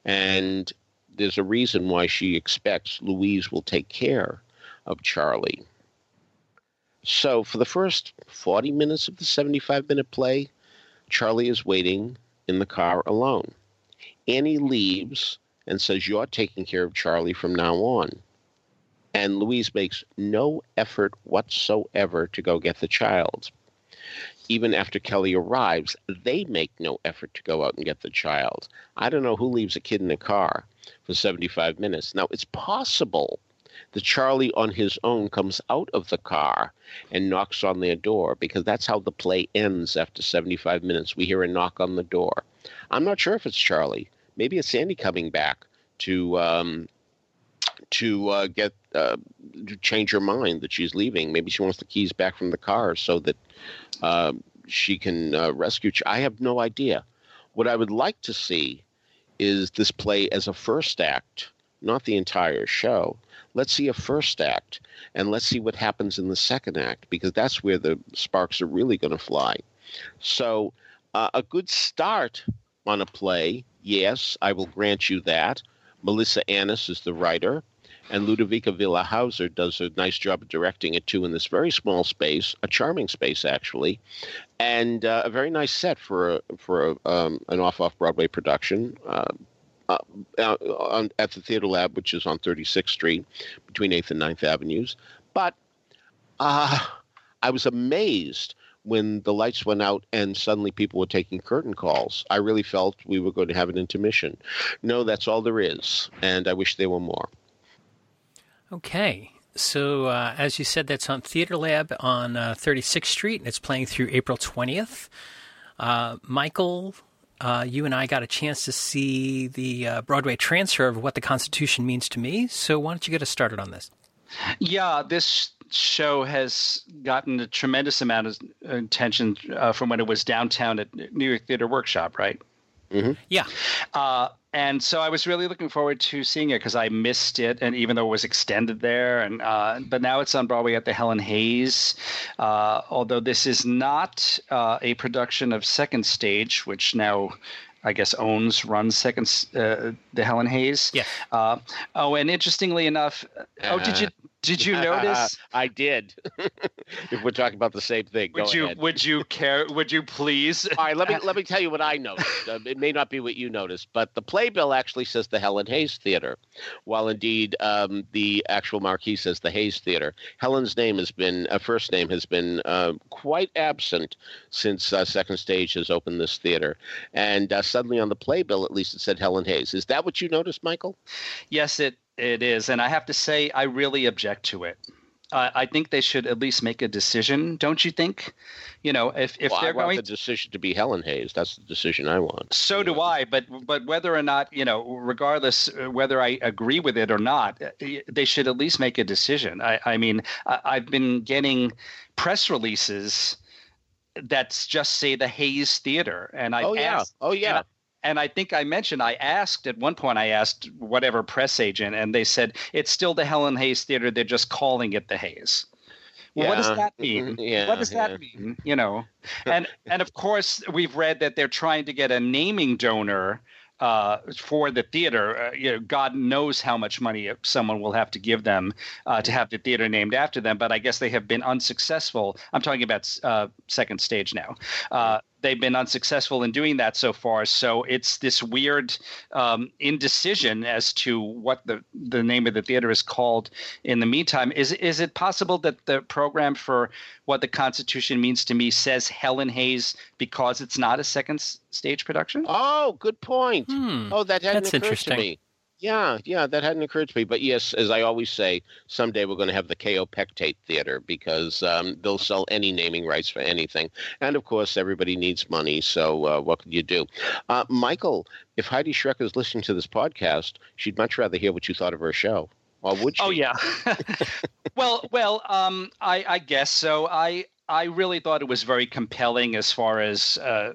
And there's a reason why she expects Louise will take care of Charlie. So, for the first 40 minutes of the 75 minute play, Charlie is waiting in the car alone. Annie leaves and says, You're taking care of Charlie from now on. And Louise makes no effort whatsoever to go get the child even after Kelly arrives, they make no effort to go out and get the child. I don't know who leaves a kid in a car for 75 minutes. Now, it's possible that Charlie on his own comes out of the car and knocks on their door because that's how the play ends after 75 minutes. We hear a knock on the door. I'm not sure if it's Charlie. Maybe it's Sandy coming back to um, to uh, get uh, change her mind that she's leaving. Maybe she wants the keys back from the car so that uh, she can uh, rescue. Ch- I have no idea. What I would like to see is this play as a first act, not the entire show. Let's see a first act, and let's see what happens in the second act because that's where the sparks are really going to fly. So, uh, a good start on a play, yes, I will grant you that. Melissa Annis is the writer, and Ludovica Villar-Hauser does a nice job of directing it too in this very small space, a charming space actually, and uh, a very nice set for a, for a, um, an off off Broadway production. Uh, uh, on, at the Theater Lab, which is on 36th Street between 8th and 9th Avenues. But uh, I was amazed when the lights went out and suddenly people were taking curtain calls. I really felt we were going to have an intermission. No, that's all there is, and I wish there were more. Okay. So, uh, as you said, that's on Theater Lab on uh, 36th Street, and it's playing through April 20th. Uh, Michael, uh, you and I got a chance to see the uh, Broadway transfer of What the Constitution Means to Me. So, why don't you get us started on this? Yeah, this show has gotten a tremendous amount of attention uh, from when it was downtown at New York Theater Workshop, right? Mm-hmm. Yeah. Uh, and so I was really looking forward to seeing it because I missed it, and even though it was extended there, and uh, but now it's on Broadway at the Helen Hayes. Uh, although this is not uh, a production of Second Stage, which now I guess owns runs second uh, the Helen Hayes. Yeah. Uh, oh, and interestingly enough, oh, did you did you notice? *laughs* I did. if we're talking about the same thing, would you ahead. would you care? Would you please? All right, let me *laughs* let me tell you what I noticed. Uh, it may not be what you noticed, but the playbill actually says the Helen Hayes Theater, while indeed um, the actual marquee says the Hayes Theater. Helen's name has been uh, first name has been uh, quite absent since uh, Second Stage has opened this theater, and uh, suddenly on the playbill at least it said Helen Hayes. Is that what you noticed, Michael? Yes, it it is, and I have to say I really object to it. Uh, I think they should at least make a decision, don't you think? You know, if if well, they're going. I want going the decision to be Helen Hayes. That's the decision I want. So do I, but but whether or not you know, regardless uh, whether I agree with it or not, uh, they should at least make a decision. I, I mean, I, I've been getting press releases that just say the Hayes Theater, and I oh yeah, asked, oh yeah. And I think I mentioned I asked at one point I asked whatever press agent, and they said it's still the Helen Hayes Theater. They're just calling it the Hayes. Well, what does that mean? Yeah, what does that mean? You know, and and of course we've read that they're trying to get a naming donor uh, for the theater. Uh, you know, God knows how much money someone will have to give them uh, to have the theater named after them. But I guess they have been unsuccessful. I'm talking about uh, second stage now. They've been unsuccessful in doing that so far. So it's this weird um, indecision as to what the, the name of the theater is called. In the meantime, is is it possible that the program for what the Constitution means to me says Helen Hayes because it's not a second s- stage production? Oh, good point. Hmm. Oh, that hadn't That's occurred interesting. to me. Yeah, yeah, that hadn't occurred to me. But yes, as I always say, someday we're going to have the Kaopectate Theater because um, they'll sell any naming rights for anything. And of course, everybody needs money. So uh, what can you do? Uh, Michael, if Heidi Schreck is listening to this podcast, she'd much rather hear what you thought of her show. Or would she? Oh yeah. *laughs* well, well, um, I, I guess so. I I really thought it was very compelling as far as uh,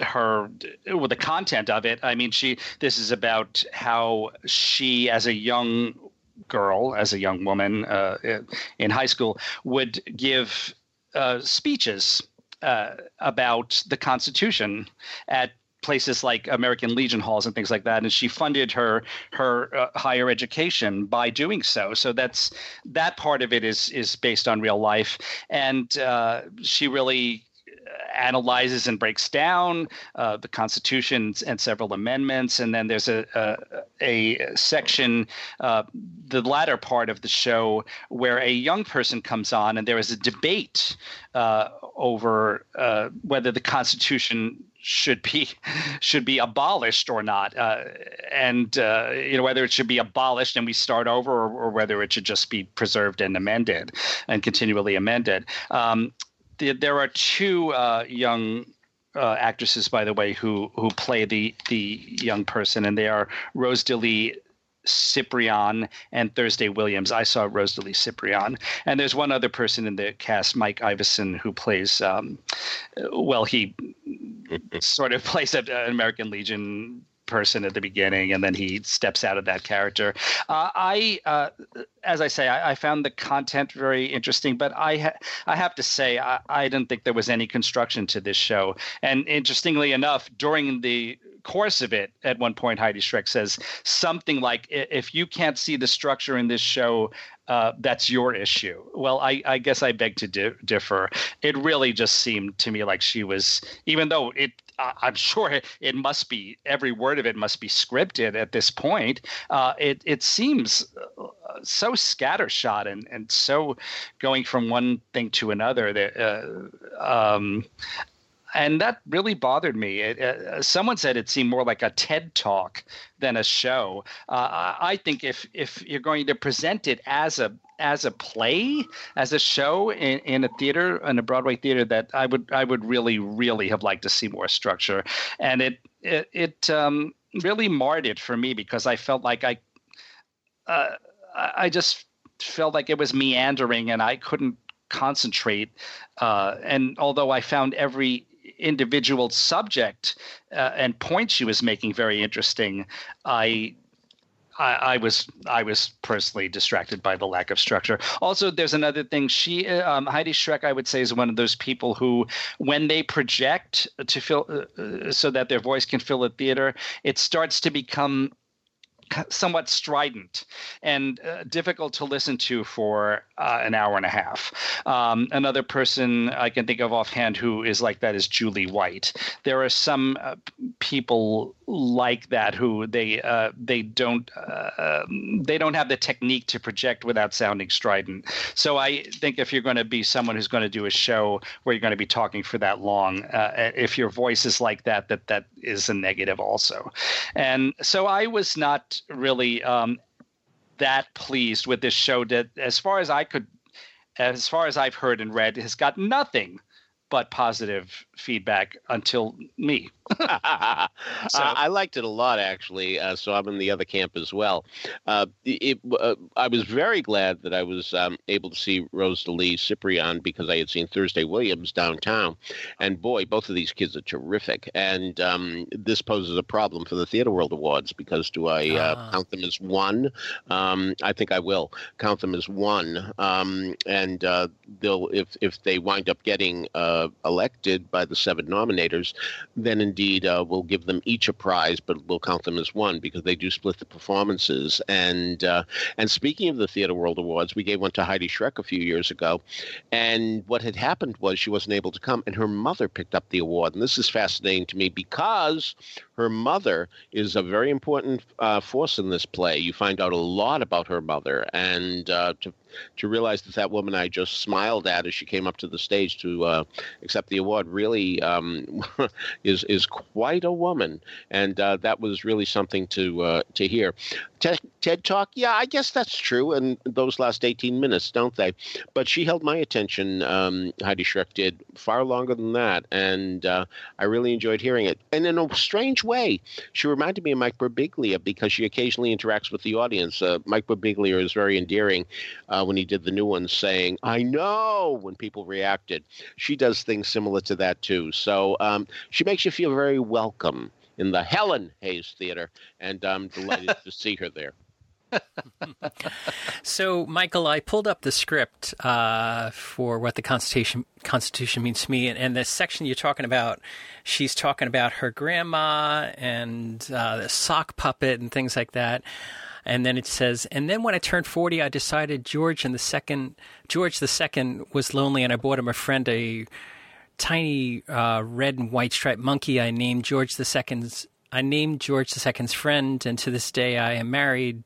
her well, the content of it. I mean, she this is about how she, as a young girl, as a young woman uh, in high school, would give uh, speeches uh, about the Constitution at places like American Legion halls and things like that, and she funded her her uh, higher education by doing so. So that's that part of it is is based on real life, and uh, she really analyzes and breaks down uh, the Constitution and several amendments, and then there's a a, a section, uh, the latter part of the show, where a young person comes on, and there is a debate uh, over uh, whether the Constitution should be should be abolished or not, uh, and uh, you know whether it should be abolished and we start over, or, or whether it should just be preserved and amended and continually amended. Um, the, there are two uh, young uh, actresses, by the way, who who play the the young person, and they are Rosalie Ciprian and Thursday Williams. I saw Rosalie Ciprian, and there's one other person in the cast, Mike Iveson, who plays. Um, well, he *laughs* sort of plays an American Legion person at the beginning, and then he steps out of that character. Uh, I, uh, as I say, I, I, found the content very interesting, but I, ha- I have to say, I, I didn't think there was any construction to this show. And interestingly enough, during the course of it, at one point, Heidi Schreck says something like, "If you can't see the structure in this show, uh, that's your issue." Well, I, I guess I beg to di- differ. It really just seemed to me like she was, even though it, I'm sure it must be every word of it must be scripted at this point. Uh, it it seems uh, so scattershot and and so going from one thing to another that. Uh, um, and that really bothered me. It, uh, someone said it seemed more like a TED talk than a show. Uh, I think if if you're going to present it as a as a play, as a show in, in a theater, in a Broadway theater, that I would I would really really have liked to see more structure, and it it, it um, really marred it for me because I felt like I uh, I just felt like it was meandering and I couldn't concentrate. Uh, and although I found every individual subject uh, and point she was making very interesting, I I, I, was I was personally distracted by the lack of structure. Also, there's another thing. She um, Heidi Schreck, I would say, is one of those people who, when they project to fill uh, uh so that their voice can fill a theater, it starts to become somewhat strident and uh, difficult to listen to for uh, an hour and a half. Um, another person I can think of offhand who is like that is Julie White. There are some uh, people like that who they uh, they don't uh, they don't have the technique to project without sounding strident. So I think if you're going to be someone who's going to do a show where you're going to be talking for that long, uh, if your voice is like that, that that is a negative also. And so I was not really um, that pleased with this show that, as far as I could, as far as I've heard and read, has got nothing but positive feedback until me. *laughs* so, uh, I liked it a lot, actually. Uh, so I'm in the other camp as well. Uh, it, uh, I was very glad that I was um, able to see Rosalie Ciprian because I had seen Thursday Williams downtown, and boy, both of these kids are terrific. And um, this poses a problem for the Theater World Awards because do I uh, ah. count them as one? Um, I think I will count them as one. Um, and uh, they'll if if they wind up getting elected by the seven nominators, then indeed uh, we'll give them each a prize, but we'll count them as one because they do split the performances. And uh, and speaking of the Theater World Awards, we gave one to Heidi Schreck a few years ago, and what had happened was she wasn't able to come, and her mother picked up the award. And this is fascinating to me because her mother is a very important uh, force in this play. You find out a lot about her mother, and uh, to to realize that that woman I just smiled at as she came up to the stage to uh, accept the award really um, *laughs* is is quite a woman, and uh, that was really something to uh, to hear. TED, Talk, yeah, I guess that's true. And those last eighteen minutes, don't they? But she held my attention. Um, Heidi Schreck did far longer than that, and uh, I really enjoyed hearing it. And in a strange way, she reminded me of Mike Birbiglia because she occasionally interacts with the audience. Uh, Mike Birbiglia is very endearing. Uh, when he did the new one, saying "I know" when people reacted. She does things similar to that too. So um, she makes you feel very welcome in the Helen Hayes Theater, and I'm delighted to *laughs* see her there. so, Michael, I pulled up the script uh, for what the Constitution Constitution means to me, and, and, the section you're talking about, she's talking about her grandma and uh, the sock puppet and things like that. And then it says, and then when I turned 40, I decided George and the second, George the second was lonely and I bought him a friend, a tiny uh, red and white striped monkey I named George the second's, I named George the second's friend. And to this day I am married.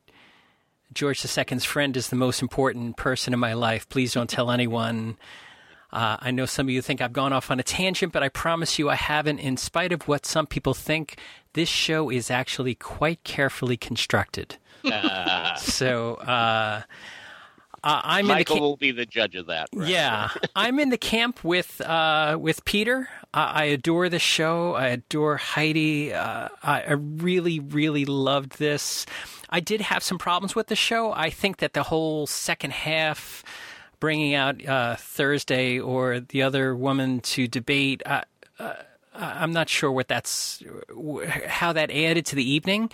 George II's friend is the most important person in my life. Please don't tell anyone. Uh, I know some of you think I've gone off on a tangent, but I promise you I haven't. In spite of what some people think, this show is actually quite carefully constructed. So uh, I'm Michael in the will be the judge of that. right? yeah, I'm in the camp with uh, with Peter. Uh, I adore the show. I adore Heidi. Uh, I, I really, really loved this. I did have some problems with the show. I think that the whole second half, bringing out uh, Thursday or the other woman to debate. Uh, uh, I'm not sure what that's how that added to the evening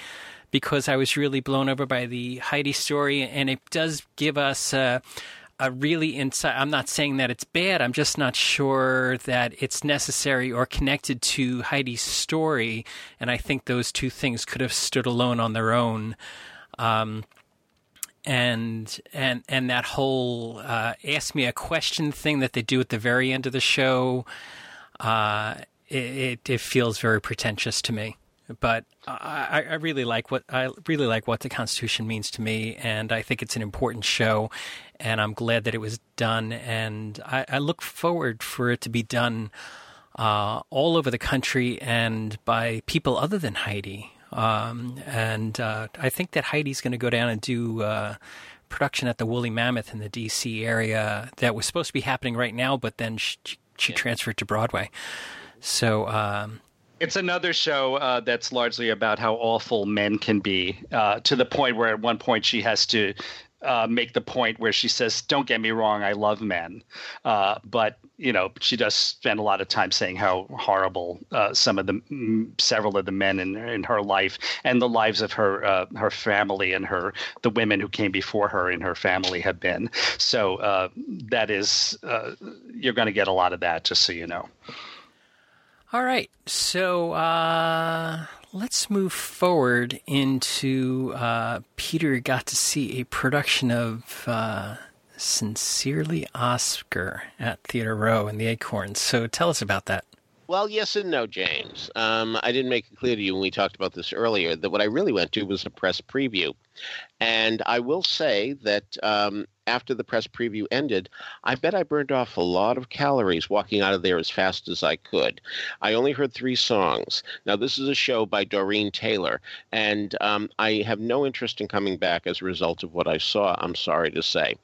because I was really blown over by the Heidi story, and it does give us a, a really insight. I'm not saying that it's bad. I'm just not sure that it's necessary or connected to Heidi's story, and I think those two things could have stood alone on their own. Um, and and and that whole uh, ask me a question thing that they do at the very end of the show, uh, it, it feels very pretentious to me but I, I, really like what I really like what the Constitution means to me, and I think it's an important show, and I'm glad that it was done, and I, I look forward for it to be done uh, all over the country and by people other than Heidi. Um, and uh, I think that Heidi's going to go down and do uh, production at the Woolly Mammoth in the D.C. area that was supposed to be happening right now, but then she, she transferred to Broadway. So um, it's another show uh, that's largely about how awful men can be, uh, to the point where at one point she has to uh, make the point where she says, "Don't get me wrong, I love men," uh, but you know she does spend a lot of time saying how horrible uh, some of the m- several of the men in in her life and the lives of her uh, her family and her the women who came before her in her family have been. So that is you're going to get a lot of that, just so you know. All right, so uh, let's move forward into uh, Peter got to see a production of uh, Sincerely Oscar at Theater Row in the Acorns. So tell us about that. Well, yes and no, James. Um, I didn't make it clear to you when we talked about this earlier that what I really went to was a press preview. And I will say that um, after the press preview ended, I bet I burned off a lot of calories walking out of there as fast as I could. I only heard three songs. Now, this is a show by Doreen Taylor, and um, I have no interest in coming back as a result of what I saw, I'm sorry to say.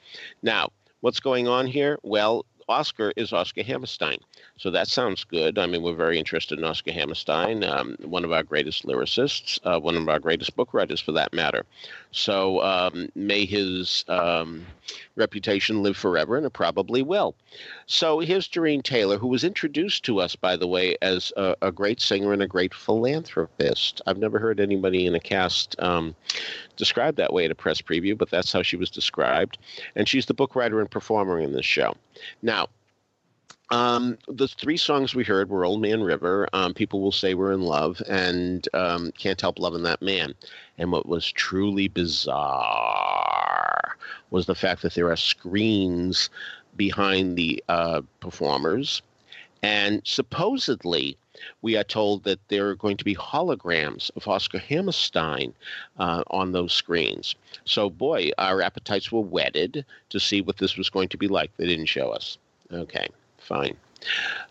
Now, What's going on here? Well, Oscar is Oscar Hammerstein. So that sounds good. I mean, we're very interested in Oscar Hammerstein, um, one of our greatest lyricists, uh, one of our greatest book writers for that matter. So um, may his um, reputation live forever, and it probably will. So here's Doreen Taylor, who was introduced to us, by the way, as a, a great singer and a great philanthropist. I've never heard anybody in a cast um, described that way at a press preview, but that's how she was described. And she's the book writer and performer in this show. Now, um, the three songs we heard were Old Man River, um, People Will Say We're in Love, and um, Can't Help Loving That Man. And what was truly bizarre was the fact that there are screens behind the uh, performers. And supposedly, we are told that there are going to be holograms of Oscar Hammerstein uh, on those screens. So, boy, our appetites were whetted to see what this was going to be like. They didn't show us. Okay fine.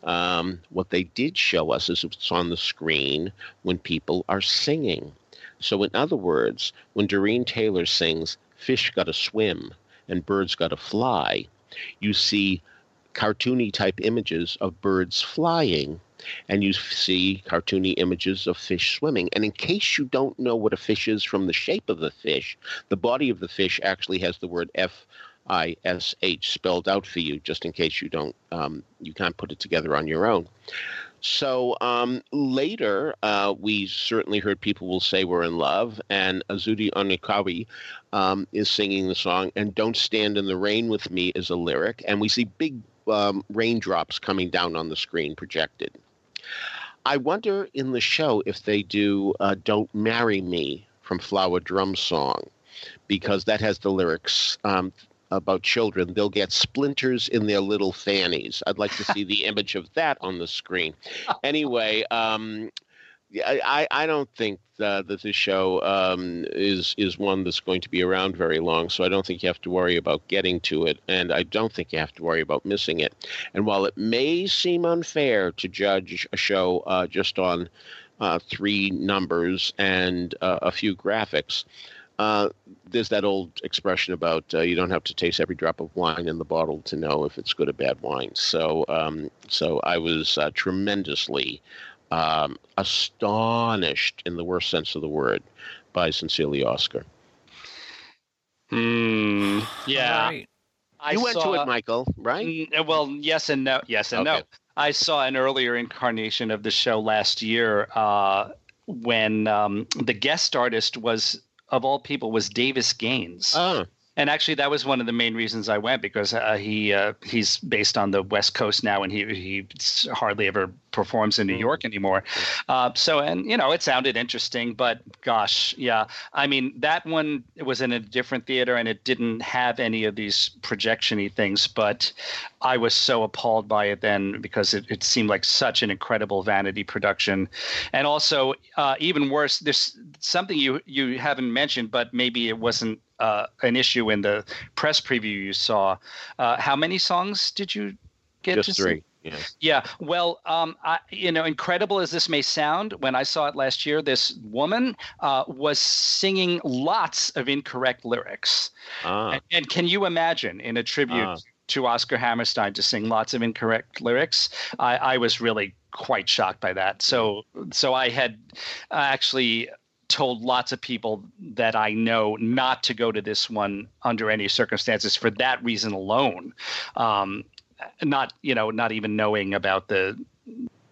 Um, what they did show us is it's on the screen when people are singing. So, in other words, when Doreen Taylor sings, Fish Gotta Swim and Birds Gotta Fly, you see cartoony type images of birds flying and you see cartoony images of fish swimming. And in case you don't know what a fish is from the shape of the fish, the body of the fish actually has the word F I S H spelled out for you, just in case you don't, um, you can't put it together on your own. So um, later, uh, we certainly heard people will say we're in love, and Azudi Onyejekwe um, is singing the song, and "Don't Stand in the Rain with Me" is a lyric, and we see big um, raindrops coming down on the screen projected. I wonder in the show if they do uh, "Don't Marry Me" from Flower Drum Song, because that has the lyrics. Um, about children, they'll get splinters in their little fannies. I'd like to see the image of that on the screen. Anyway, um, I, I don't think that this show um, is is one that's going to be around very long, so I don't think you have to worry about getting to it, and I don't think you have to worry about missing it. And while it may seem unfair to judge a show uh, just on uh, three numbers and uh, a few graphics, uh, there's that old expression about uh, you don't have to taste every drop of wine in the bottle to know if it's good or bad wine. So, um, so I was tremendously um, astonished, in the worst sense of the word, by Sincerely Oscar. Mm, yeah. All right. I you went saw, to it, Michael, right? Well, yes and no. Yes and Okay. no. I saw an earlier incarnation of the show last year uh, when um, the guest artist was, of all people, was Davis Gaines. Oh, and actually, that was one of the main reasons I went because uh, he uh, he's based on the West Coast now, and he he hardly ever performs in New York anymore. Uh, so, and you know, it sounded interesting, but gosh, yeah, I mean, that one was in a different theater, and it didn't have any of these projectiony things. But I was so appalled by it then because it, it seemed like such an incredible vanity production, and also uh, even worse, there's something you you haven't mentioned, but maybe it wasn't uh, an issue in the press preview you saw. Uh, how many songs did you get? to just see? three. Yeah. Yeah, well, um, I, you know, incredible as this may sound, when I saw it last year, this woman uh, was singing lots of incorrect lyrics. Ah, And, and can you imagine in a tribute Ah. to Oscar Hammerstein to sing lots of incorrect lyrics? I, I was really quite shocked by that. So, so I had actually told lots of people that I know not to go to this one under any circumstances for that reason alone. Um, not you know not even knowing about the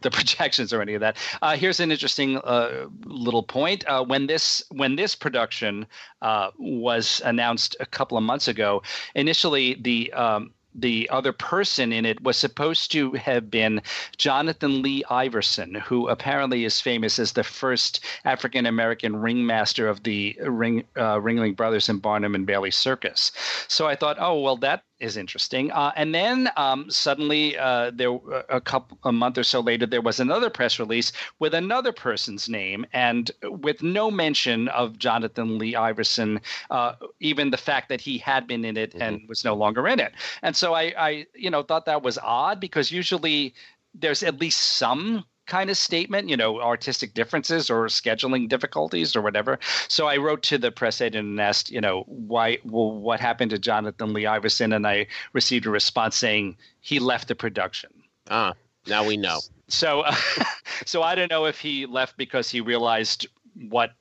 the *laughs* projections or any of that. Uh, here's an interesting uh, little point. Uh, when this when this production uh, was announced a couple of months ago, initially the um, the other person in it was supposed to have been Jonathan Lee Iverson, who apparently is famous as the first African American ringmaster of the Ring uh, Ringling Brothers and Barnum and Bailey Circus. So I thought, oh well, that is interesting. Uh, and then um, suddenly, uh, there a couple a month or so later, there was another press release with another person's name and with no mention of Jonathan Lee Iverson, uh, even the fact that he had been in it and was no longer in it. And so I, I, you know, thought that was odd because usually there's at least some kind of statement, you know, artistic differences or scheduling difficulties or whatever. So I wrote to the press agent and asked, you know, why, well, what happened to Jonathan Lee Iverson? And I received a response saying he left the production. ah, now we know. So, uh, *laughs* so I don't know if he left because he realized what,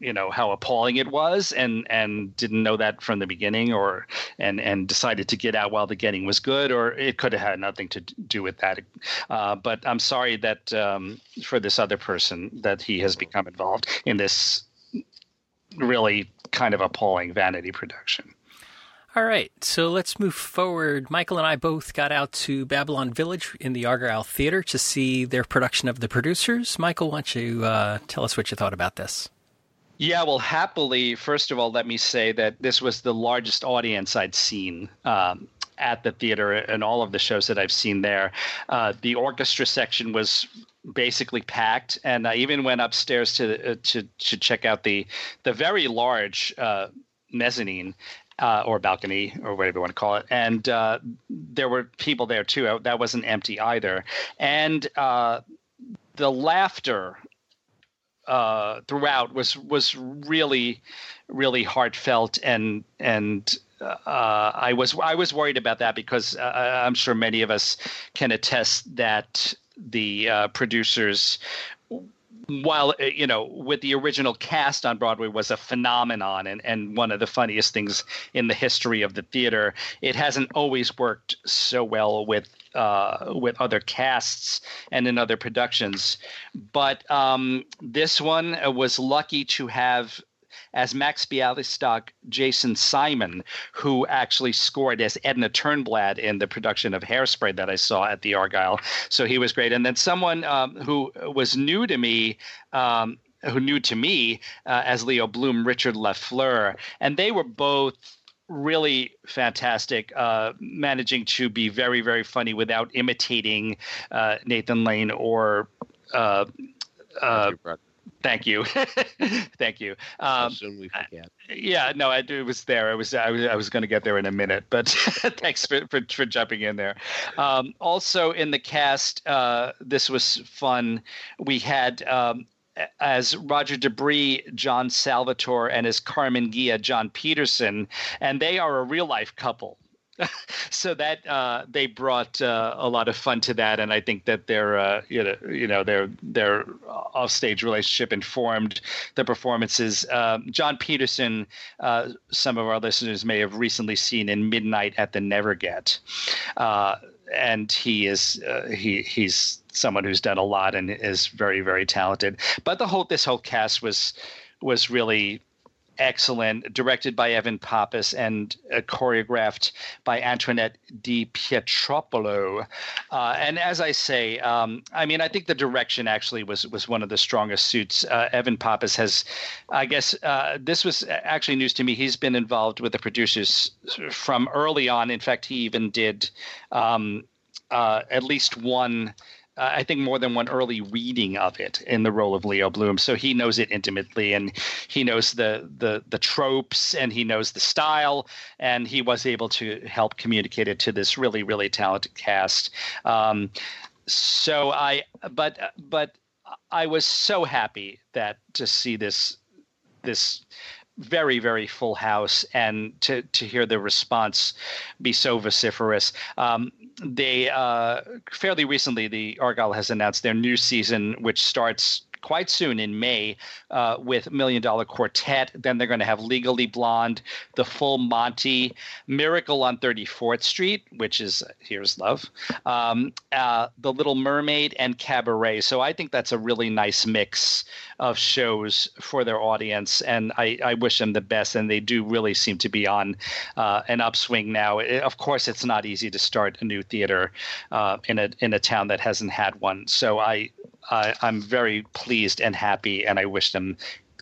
you know, how appalling it was, and and didn't know that from the beginning, or and and decided to get out while the getting was good, or it could have had nothing to do with that. Uh, but I'm sorry that um, for this other person that he has become involved in this really kind of appalling vanity production. All right, so let's move forward. Michael and I both got out to Babylon Village in the Argyle Theater to see their production of The Producers. Michael, why don't you uh, tell us what you thought about this? Yeah, well, happily, first of all, let me say that this was the largest audience I'd seen um, at the theater and all of the shows that I've seen there. Uh, the orchestra section was basically packed, and I even went upstairs to uh, to to check out the the very large uh, mezzanine. Uh, or balcony, or whatever you want to call it, and uh, there were people there too. That wasn't empty either, and uh, the laughter uh, throughout was was really really heartfelt and and uh, I was I was worried about that because uh, I'm sure many of us can attest that the uh, producers while uh, you know with the original cast on broadway was a phenomenon and, and one of the funniest things in the history of the theater it hasn't always worked so well with uh, with other casts and in other productions but um, this one uh, was lucky to have as Max Bialystock, Jason Simon, who actually scored as Edna Turnblad in the production of Hairspray that I saw at the Argyle. So he was great. And then someone um, who was new to me. Um, who knew to me uh, as Leo Bloom, Richard Lafleur, and they were both really fantastic, uh, managing to be very, very funny without imitating uh, Nathan Lane or. Uh, uh, thank you, *laughs* thank you. Um, soon we forget. yeah, no, I, it was there. I was I was, I was going to get there in a minute, but *laughs* thanks for, for for jumping in there. Um, also in the cast, uh, this was fun. We had um, as Roger De Bris, John Salvatore, and as Carmen Ghia, John Peterson, and they are a real life couple. *laughs* so that uh, they brought uh, a lot of fun to that, and I think that their uh, you know you know their their offstage relationship informed the performances. Um, John Peterson, uh, some of our listeners may have recently seen in Midnight at the Never Get, uh, and he is uh, he he's someone who's done a lot and is very very talented. But the whole this whole cast was was really excellent, directed by Evan Pappas and uh, choreographed by Antoinette Di Pietropolo. Uh, and as I say, um, I mean, I think the direction actually was was one of the strongest suits. Uh, Evan Pappas has, I guess, uh, this was actually news to me. He's been involved with the producers from early on. In fact, he even did um, uh, at least one uh, I think more than one early reading of it in the role of Leo Bloom. So he knows it intimately, and he knows the the the tropes, and he knows the style, and he was able to help communicate it to this really really talented cast. Um, so I, but but I was so happy that to see this this very very full house and to to hear the response be so vociferous. Um, they uh, fairly recently the argyle has announced their new season which starts quite soon in May uh, with Million Dollar Quartet. Then they're going to have Legally Blonde, The Full Monty, Miracle on 34th Street, which is Here's Love, um, uh, The Little Mermaid, and Cabaret. So I think that's a really nice mix of shows for their audience, and I, I wish them the best. And they do really seem to be on uh, an upswing now. It, of course, it's not easy to start a new theater uh, in a in a town that hasn't had one. So I uh, I'm very pleased and happy, and I wish them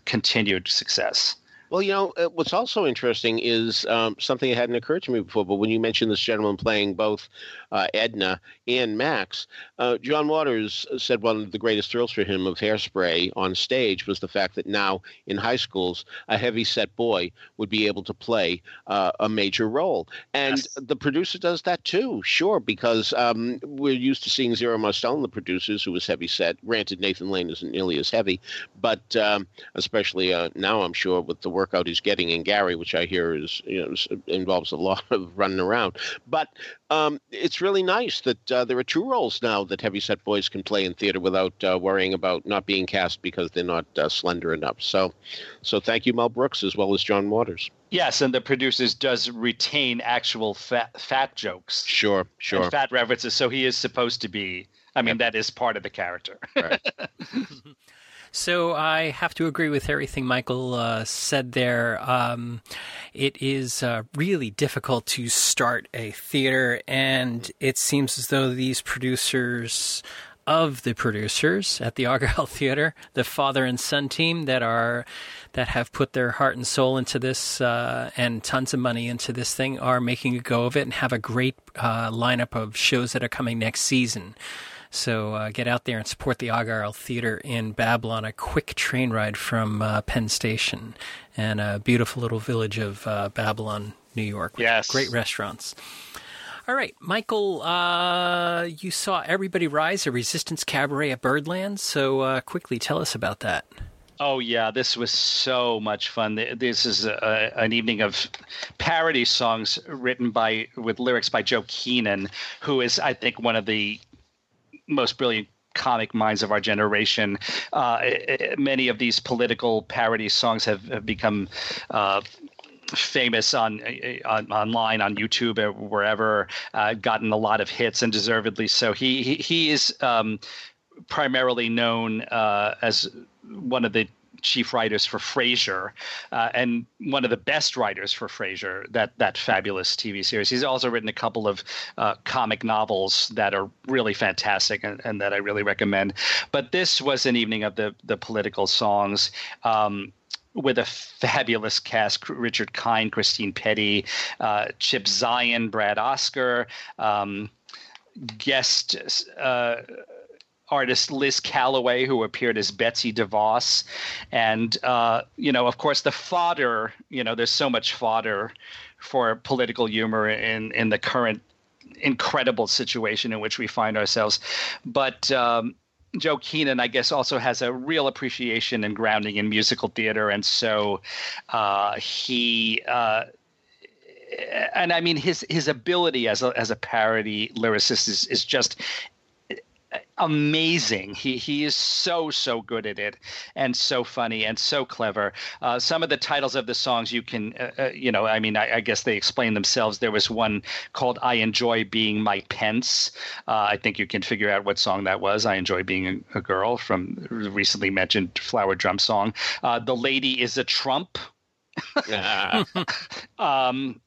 continued success. Well, you know, uh, what's also interesting is um, something that hadn't occurred to me before, but when you mentioned this gentleman playing both uh, Edna and Max, uh, John Waters said one of the greatest thrills for him of Hairspray on stage was the fact that now in high schools, a heavy set boy would be able to play uh, a major role. And yes. the producer does that too, sure, because um, we're used to seeing Zero Mostel, the producers, who was heavy set. Granted, Nathan Lane isn't nearly as heavy, but um, especially uh, now, I'm sure, with the workout he's getting in Gary, which I hear is you know involves a lot of running around. But um, it's really nice that uh, there are two roles now that heavyset boys can play in theater without uh, worrying about not being cast because they're not uh, slender enough. So, so thank you, Mel Brooks, as well as John Waters. Yes, and the producers does retain actual fat, fat jokes. Sure, sure. fat references, so he is supposed to be. I mean, yep. that is part of the character. Right. *laughs* So I have to agree with everything Michael uh, said there. Um, it is uh, really difficult to start a theater, and it seems as though these producers of the producers at the *laughs* Argyle Theater, the father and son team that are that have put their heart and soul into this uh, and tons of money into this thing, are making a go of it and have a great uh, lineup of shows that are coming next season. So uh, get out there and support the Argyle Theater in Babylon, a quick train ride from uh, Penn Station and a beautiful little village of uh, Babylon, New York. yes. Great restaurants. All right, Michael, uh, you saw Everybody Rise, a resistance cabaret at Birdland. So uh, quickly tell us about that. Oh yeah, this was so much fun. This is a, an evening of parody songs written by with lyrics by Joe Keenan, who is I think one of the most brilliant comic minds of our generation. Uh, many of these political parody songs have, have become. Uh, famous on, on, online on YouTube or wherever, uh, gotten a lot of hits and deservedly so. He he, he is um, primarily known uh, as one of the chief writers for Frasier, uh, and one of the best writers for Frasier, that that fabulous TV series. He's also written a couple of uh, comic novels that are really fantastic and, and, that I really recommend. But this was an evening of the the political songs. Um, with a fabulous cast Richard Kind, Christine Pedi, uh, Chip Zien, Brad Oscar, um, guest uh, artist Liz Callaway, who appeared as Betsy DeVos. And, uh, you know, of course, the fodder, you know, there's so much fodder for political humor in, in the current incredible situation in which we find ourselves. But, um, Joe Keenan, I guess, also has a real appreciation and grounding in musical theater, and so uh, he. Uh, and I mean his his ability as a as a parody lyricist is is just amazing. He he is so so good at it, and so funny and so clever. Uh, some of the titles of the songs you can, uh, uh, you know, I mean, I, I, guess they explain themselves. There was one called "I Enjoy Being My Pence." Uh, I think you can figure out what song that was. "I Enjoy Being a, a Girl" from recently mentioned Flower Drum song. Uh, "The Lady Is a Trump." yeah. *laughs* um,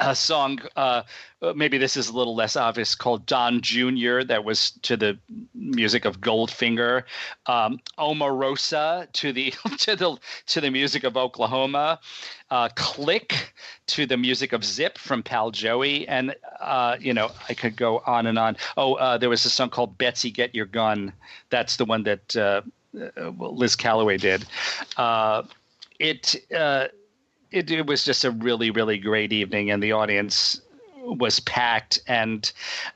a song uh, uh, maybe this is a little less obvious called don junior that was to the music of goldfinger. Um, omarosa to the *laughs* to the to the music of oklahoma. Uh, click to the music of zip from pal joey. And uh, you know i could go on and on. Oh uh, there was a song called betsy get your gun. That's the one that uh, liz callaway did. It it, it was just a really really great evening and the audience was packed. And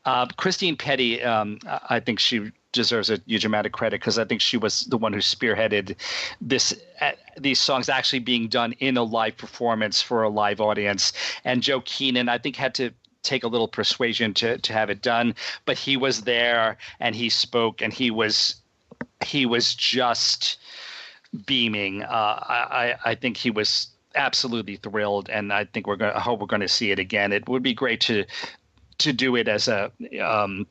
uh, christine pedi um, i think she deserves a huge amount of credit because i think she was the one who spearheaded this uh, these songs actually being done in a live performance for a live audience. And joe keenan i think had to take a little persuasion to to have it done but he was there and he spoke and he was he was just beaming. Uh, I, I think he was absolutely thrilled, and I think we're going. I hope we're going to see it again. It would be great to to do it as a. Um,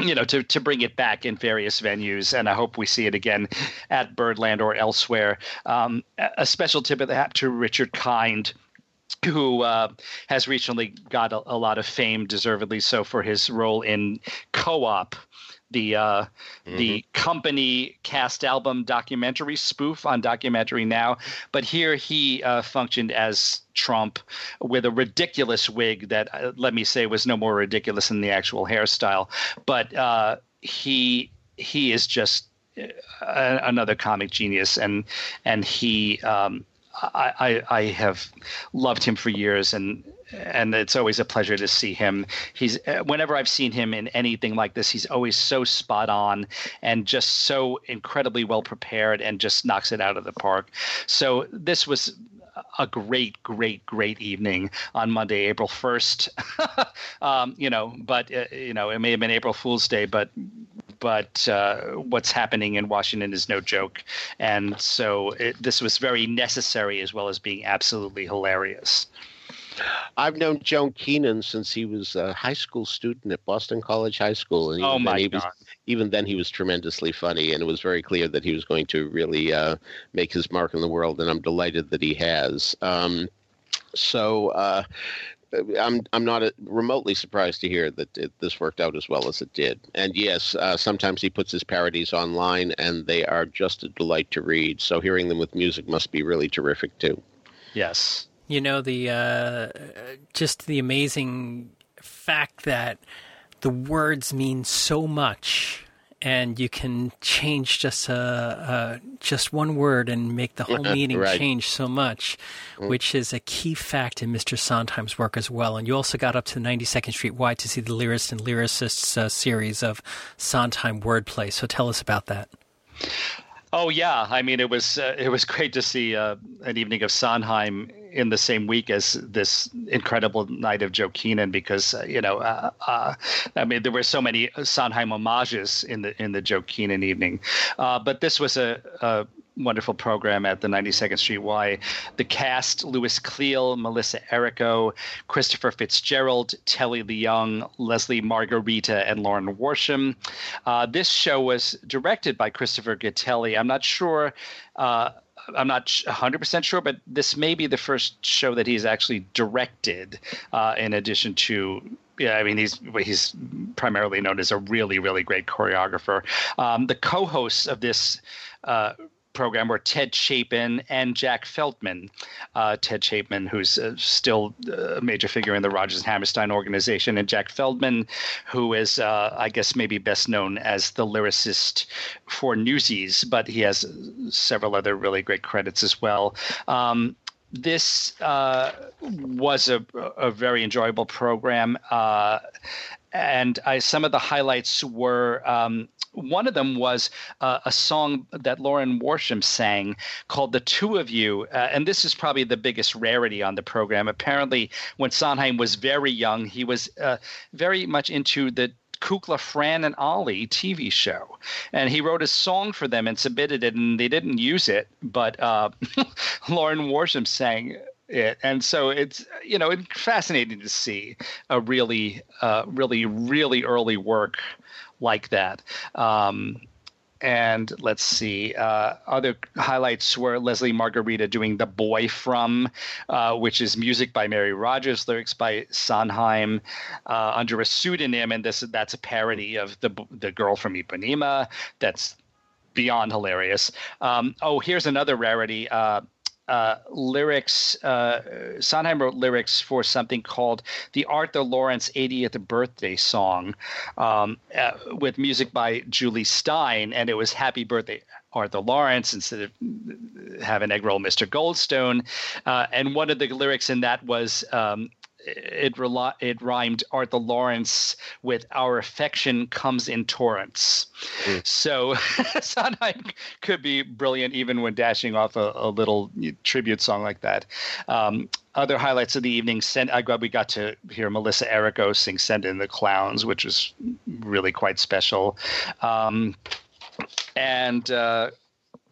you know, to, to bring it back in various venues, and I hope we see it again at Birdland or elsewhere. Um, a special tip of the hat to Richard Kind, who uh, has recently got a, a, lot of fame, deservedly so, for his role in Co-op, the uh, mm-hmm. the company cast album documentary spoof on Documentary Now. But here he uh, functioned as Trump with a ridiculous wig that, uh, let me say, was no more ridiculous than the actual hairstyle. But uh, he he is just uh, another comic genius, and and he. Um, I, I, I have loved him for years, and and it's always a pleasure to see him. He's whenever I've seen him in anything like this, he's always so spot on and just so incredibly well prepared and just knocks it out of the park. So this was a great, great, great evening on Monday, April first. *laughs* um, you know, but uh, you know, it may have been April Fool's Day, but but uh, what's happening in Washington is no joke, and so it, this was very necessary as well as being absolutely hilarious. I've known Joe Keenan since he was a high school student at Boston College High School, and oh my God. Was, even then he was tremendously funny, and it was very clear that he was going to really uh, make his mark in the world, and I'm delighted that he has. Um, so. Uh, I'm I'm not remotely surprised to hear that it, this worked out as well as it did. And yes, uh, sometimes he puts his parodies online, and they are just a delight to read. So hearing them with music must be really terrific too. Yes. You know the uh, just the amazing fact that the words mean so much, and you can change just a, a just one word and make the whole *laughs* meaning right. change so much, mm. which is a key fact in Mr. Sondheim's work as well. And you also got up to 92nd Street Y to see the Lyrics and Lyricists uh, series of Sondheim wordplay. So tell us about that. Oh yeah, I mean it was uh, it was great to see uh, an evening of Sondheim in the same week as this incredible night of Joe Keenan because uh, you know uh, uh, I mean there were so many Sondheim homages in the in the Joe Keenan evening, uh, but this was a, a wonderful program at the 92nd Street Y. The cast Lewis Cleale, Melissa Errico, Christopher Fitzgerald, Telly Leung, Lesli Margherita, and Lauren Worsham. Uh, this show was directed by Christopher Gattelli. I'm not sure. Uh, I'm not 100% sure, but this may be the first show that he's actually directed, uh, in addition to yeah, I mean he's he's primarily known as a really really great choreographer. Um, the co-hosts of this uh, program were Ted Chapin and Jack Feldman. Uh, Ted Chapin, who's uh, still a major figure in the Rodgers and Hammerstein organization, and Jack Feldman, who is, uh, I guess, maybe best known as the lyricist for Newsies, but he has several other really great credits as well. Um, this uh, was a, a, very enjoyable program. Uh, and I, some of the highlights were um, one of them was uh, a song that Lauren Worsham sang called "The Two of You," uh, and this is probably the biggest rarity on the program. Apparently, when Sondheim was very young, he was uh, very much into the Kukla, Fran, and Ollie TV show. And he wrote a song for them and submitted it, and they didn't use it, but uh, *laughs* Lauren Worsham sang it. And so it's, you know, it's fascinating to see a really, uh, really, really early work like that. Um, and let's see, uh, other highlights were Lesli Margherita doing "The Boy From," uh, which is music by Mary Rodgers, lyrics by Sondheim, uh, under a pseudonym, and this that's a parody of the the girl from Ipanema. That's beyond hilarious. Um, oh, here's another rarity. Uh, uh, lyrics. Uh, Sondheim wrote lyrics for something called the Arthur Laurents 80th birthday song, um, uh, with music by Jule Styne, and it was "Happy Birthday." Arthur Laurents instead of have an egg roll, Mr. Goldstone. Uh, and one of the lyrics in that was um, it rel- it rhymed Arthur Laurents with "Our affection comes in torrents." Mm. So *laughs* Sondheim could be brilliant even when dashing off a, a little tribute song like that. Um, other highlights of the evening, sent, I we got to hear Melissa Errico sing "Send in the Clowns," which was really quite special. Um, and uh,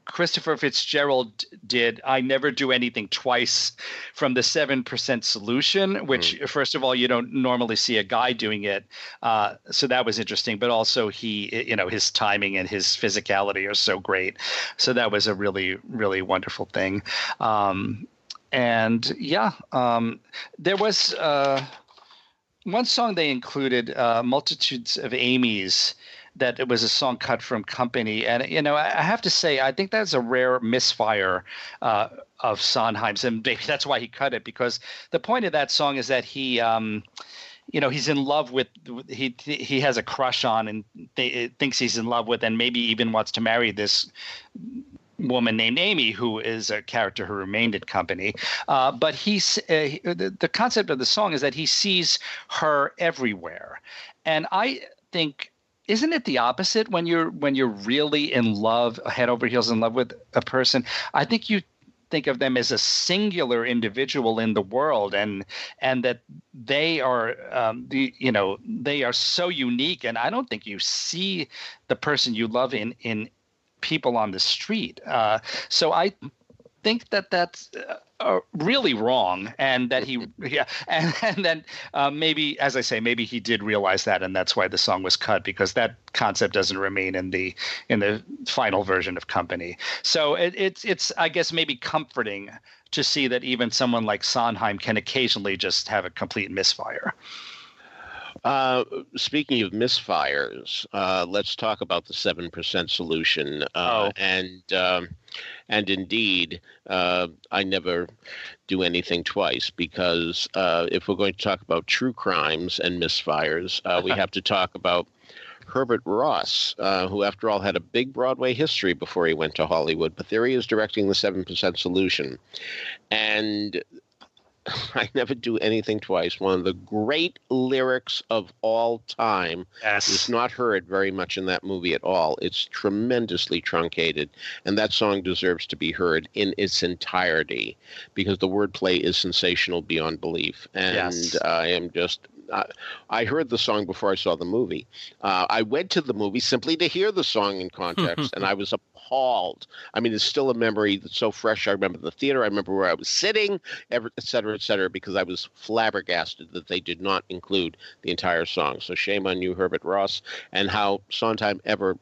Christopher Fitzgerald did I Never Do Anything Twice from the 7% solution, which, mm. first of all, you don't normally see a guy doing it. Uh, so that was interesting. But also, he, you know, his timing and his physicality are so great. So that was a really, really wonderful thing. Um, and yeah, um, there was uh, one song they included, uh, Multitudes of Amy's that it was a song cut from Company, and you know I have to say I think that's a rare misfire uh, of Sondheim's, and maybe that's why he cut it because the point of that song is that he. Um, you know he's in love with he he has a crush on and th- thinks he's in love with and maybe even wants to marry this woman named Amy, who is a character who remained at company. Uh, but he's uh, the, the concept of the song is that he sees her everywhere, and I think isn't it the opposite when you're when you're really in love head over heels in love with a person? I think you think of them as a singular individual in the world and and that they are um, the you know they are so unique. And i don't think you see the person you love in in people on the street. Uh, so i think that that's uh, really wrong, and that he *laughs* yeah, and and then uh, maybe as I say, maybe he did realize that, and that's why the song was cut because that concept doesn't remain in the in the final version of Company. So it, it's it's I guess maybe comforting to see that even someone like Sondheim can occasionally just have a complete misfire. Uh, speaking of misfires, uh, let's talk about the seven percent solution. Uh, oh. And um, and indeed, uh, I never do anything twice because uh, if we're going to talk about true crimes and misfires, uh, we *laughs* have to talk about. Herbert Ross, who, after all, had a big Broadway history before he went to Hollywood, but there he is directing the 7% Solution. And *laughs* I never do anything twice. One of the great lyrics of all time yes. is not heard very much in that movie at all. It's tremendously truncated, and that song deserves to be heard in its entirety because the wordplay is sensational beyond belief. And yes. I am just I heard the song before I saw the movie. Uh, I went to the movie simply to hear the song in context, *laughs* and I was appalled. I mean, it's still a memory that's so fresh. I remember the theater. I remember where I was sitting, et cetera, et cetera, because I was flabbergasted that they did not include the entire song. So shame on you, Herbert Ross, and how Sondheim ever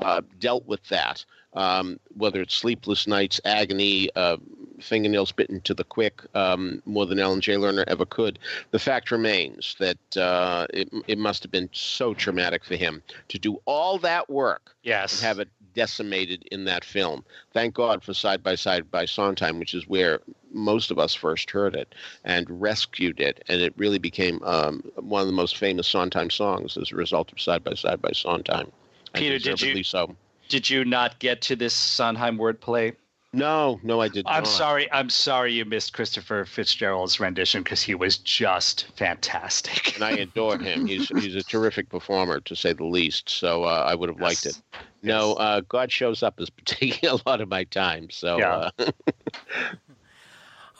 uh, dealt with that. Um, whether it's sleepless nights, agony, uh, fingernails bitten to the quick um, more than Alan Jay Lerner ever could. The fact remains that uh, it, it must have been so traumatic for him to do all that work yes. and have it decimated in that film. Thank God for Side by Side by Sondheim, which is where most of us first heard it and rescued it, and it really became um, one of the most famous Sondheim songs as a result of Side by Side by Sondheim. Peter, did you so. Did you not get to this Sondheim wordplay? No, no, I did I'm not. sorry. I'm sorry you missed Christopher Fitzgerald's rendition because he was just fantastic. And I adore him. *laughs* He's he's a terrific performer, to say the least. So uh, I would have liked it. Yes. No, uh, God shows up is *laughs* taking a lot of my time. So Yeah. uh, *laughs*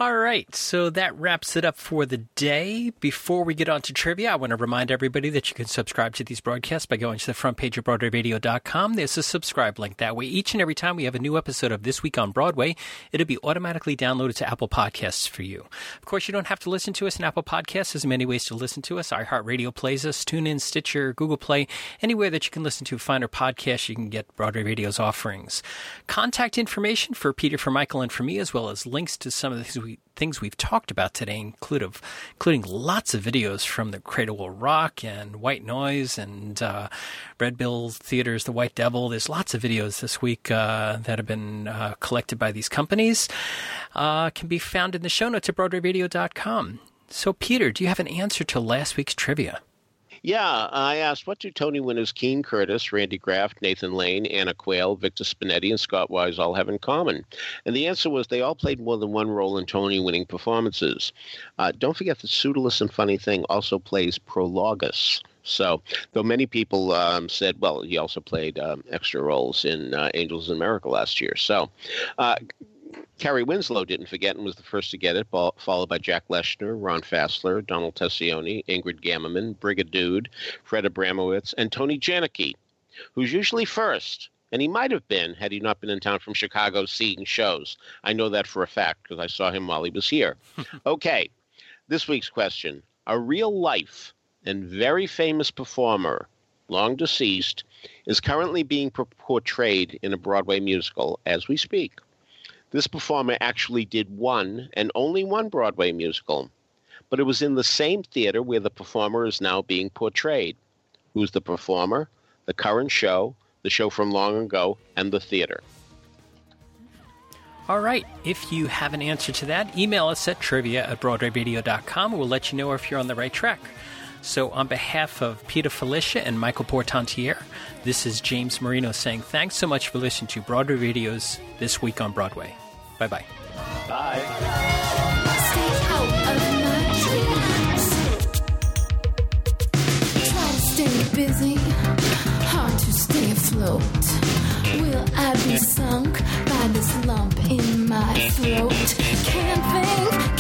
All right, so that wraps it up for the day. Before we get on to trivia, I want to remind everybody that you can subscribe to these broadcasts by going to the front page of BroadwayRadio.com. There's a subscribe link. That way, each and every time we have a new episode of This Week on Broadway, it'll be automatically downloaded to Apple Podcasts for you. Of course, you don't have to listen to us in Apple Podcasts. There's many ways to listen to us. iHeartRadio plays us, TuneIn, Stitcher, Google Play, anywhere that you can listen to finer podcast, you can get Broadway Radio's offerings. Contact information for Peter, for Michael, and for me, as well as links to some of the things we things we've talked about today, include of, including lots of videos from the Cradle Rock and White Noise and uh, Red Bull Theater's The White Devil. There's lots of videos this week uh, that have been uh, collected by these companies. Uh, can be found in the show notes at BroadwayRadio.com. So, Peter, do you have an answer to last week's trivia? Yeah, I asked what do Tony winners Keene Curtis, Randy Graff, Nathan Lane, Anna Quayle, Victor Spinetti, and Scott Wise all have in common? And the answer was they all played more than one role in Tony-winning performances. Uh, don't forget that Pseudolus and Funny Thing also plays Prologus. So, though many people um, said, well, he also played um, extra roles in uh, Angels in America last year. So, uh, Carrie Winslow didn't forget and was the first to get it, followed by Jack Leshner, Ron Fassler, Donald Tessioni, Ingrid Gammerman, Brigadude, Fred Abramowitz, and Tony Janicki, who's usually first. And he might have been had he not been in town from Chicago seeing shows. I know that for a fact because I saw him while he was here. *laughs* okay, this week's question. A real life and very famous performer, long deceased, is currently being portrayed in a Broadway musical as we speak. This performer actually did one and only one Broadway musical, but it was in the same theater where the performer is now being portrayed. Who's the performer, the current show, the show from long ago, and the theater? All right. If you have an answer to that, email us at trivia at BroadwayRadio.com. We'll let you know if you're on the right track. So, on behalf of Peter Filichia and Michael Portantiere, this is James Marino saying thanks so much for listening to Broadway Radio's This Week on Broadway. Bye bye. Will I be sunk by this lump in my throat?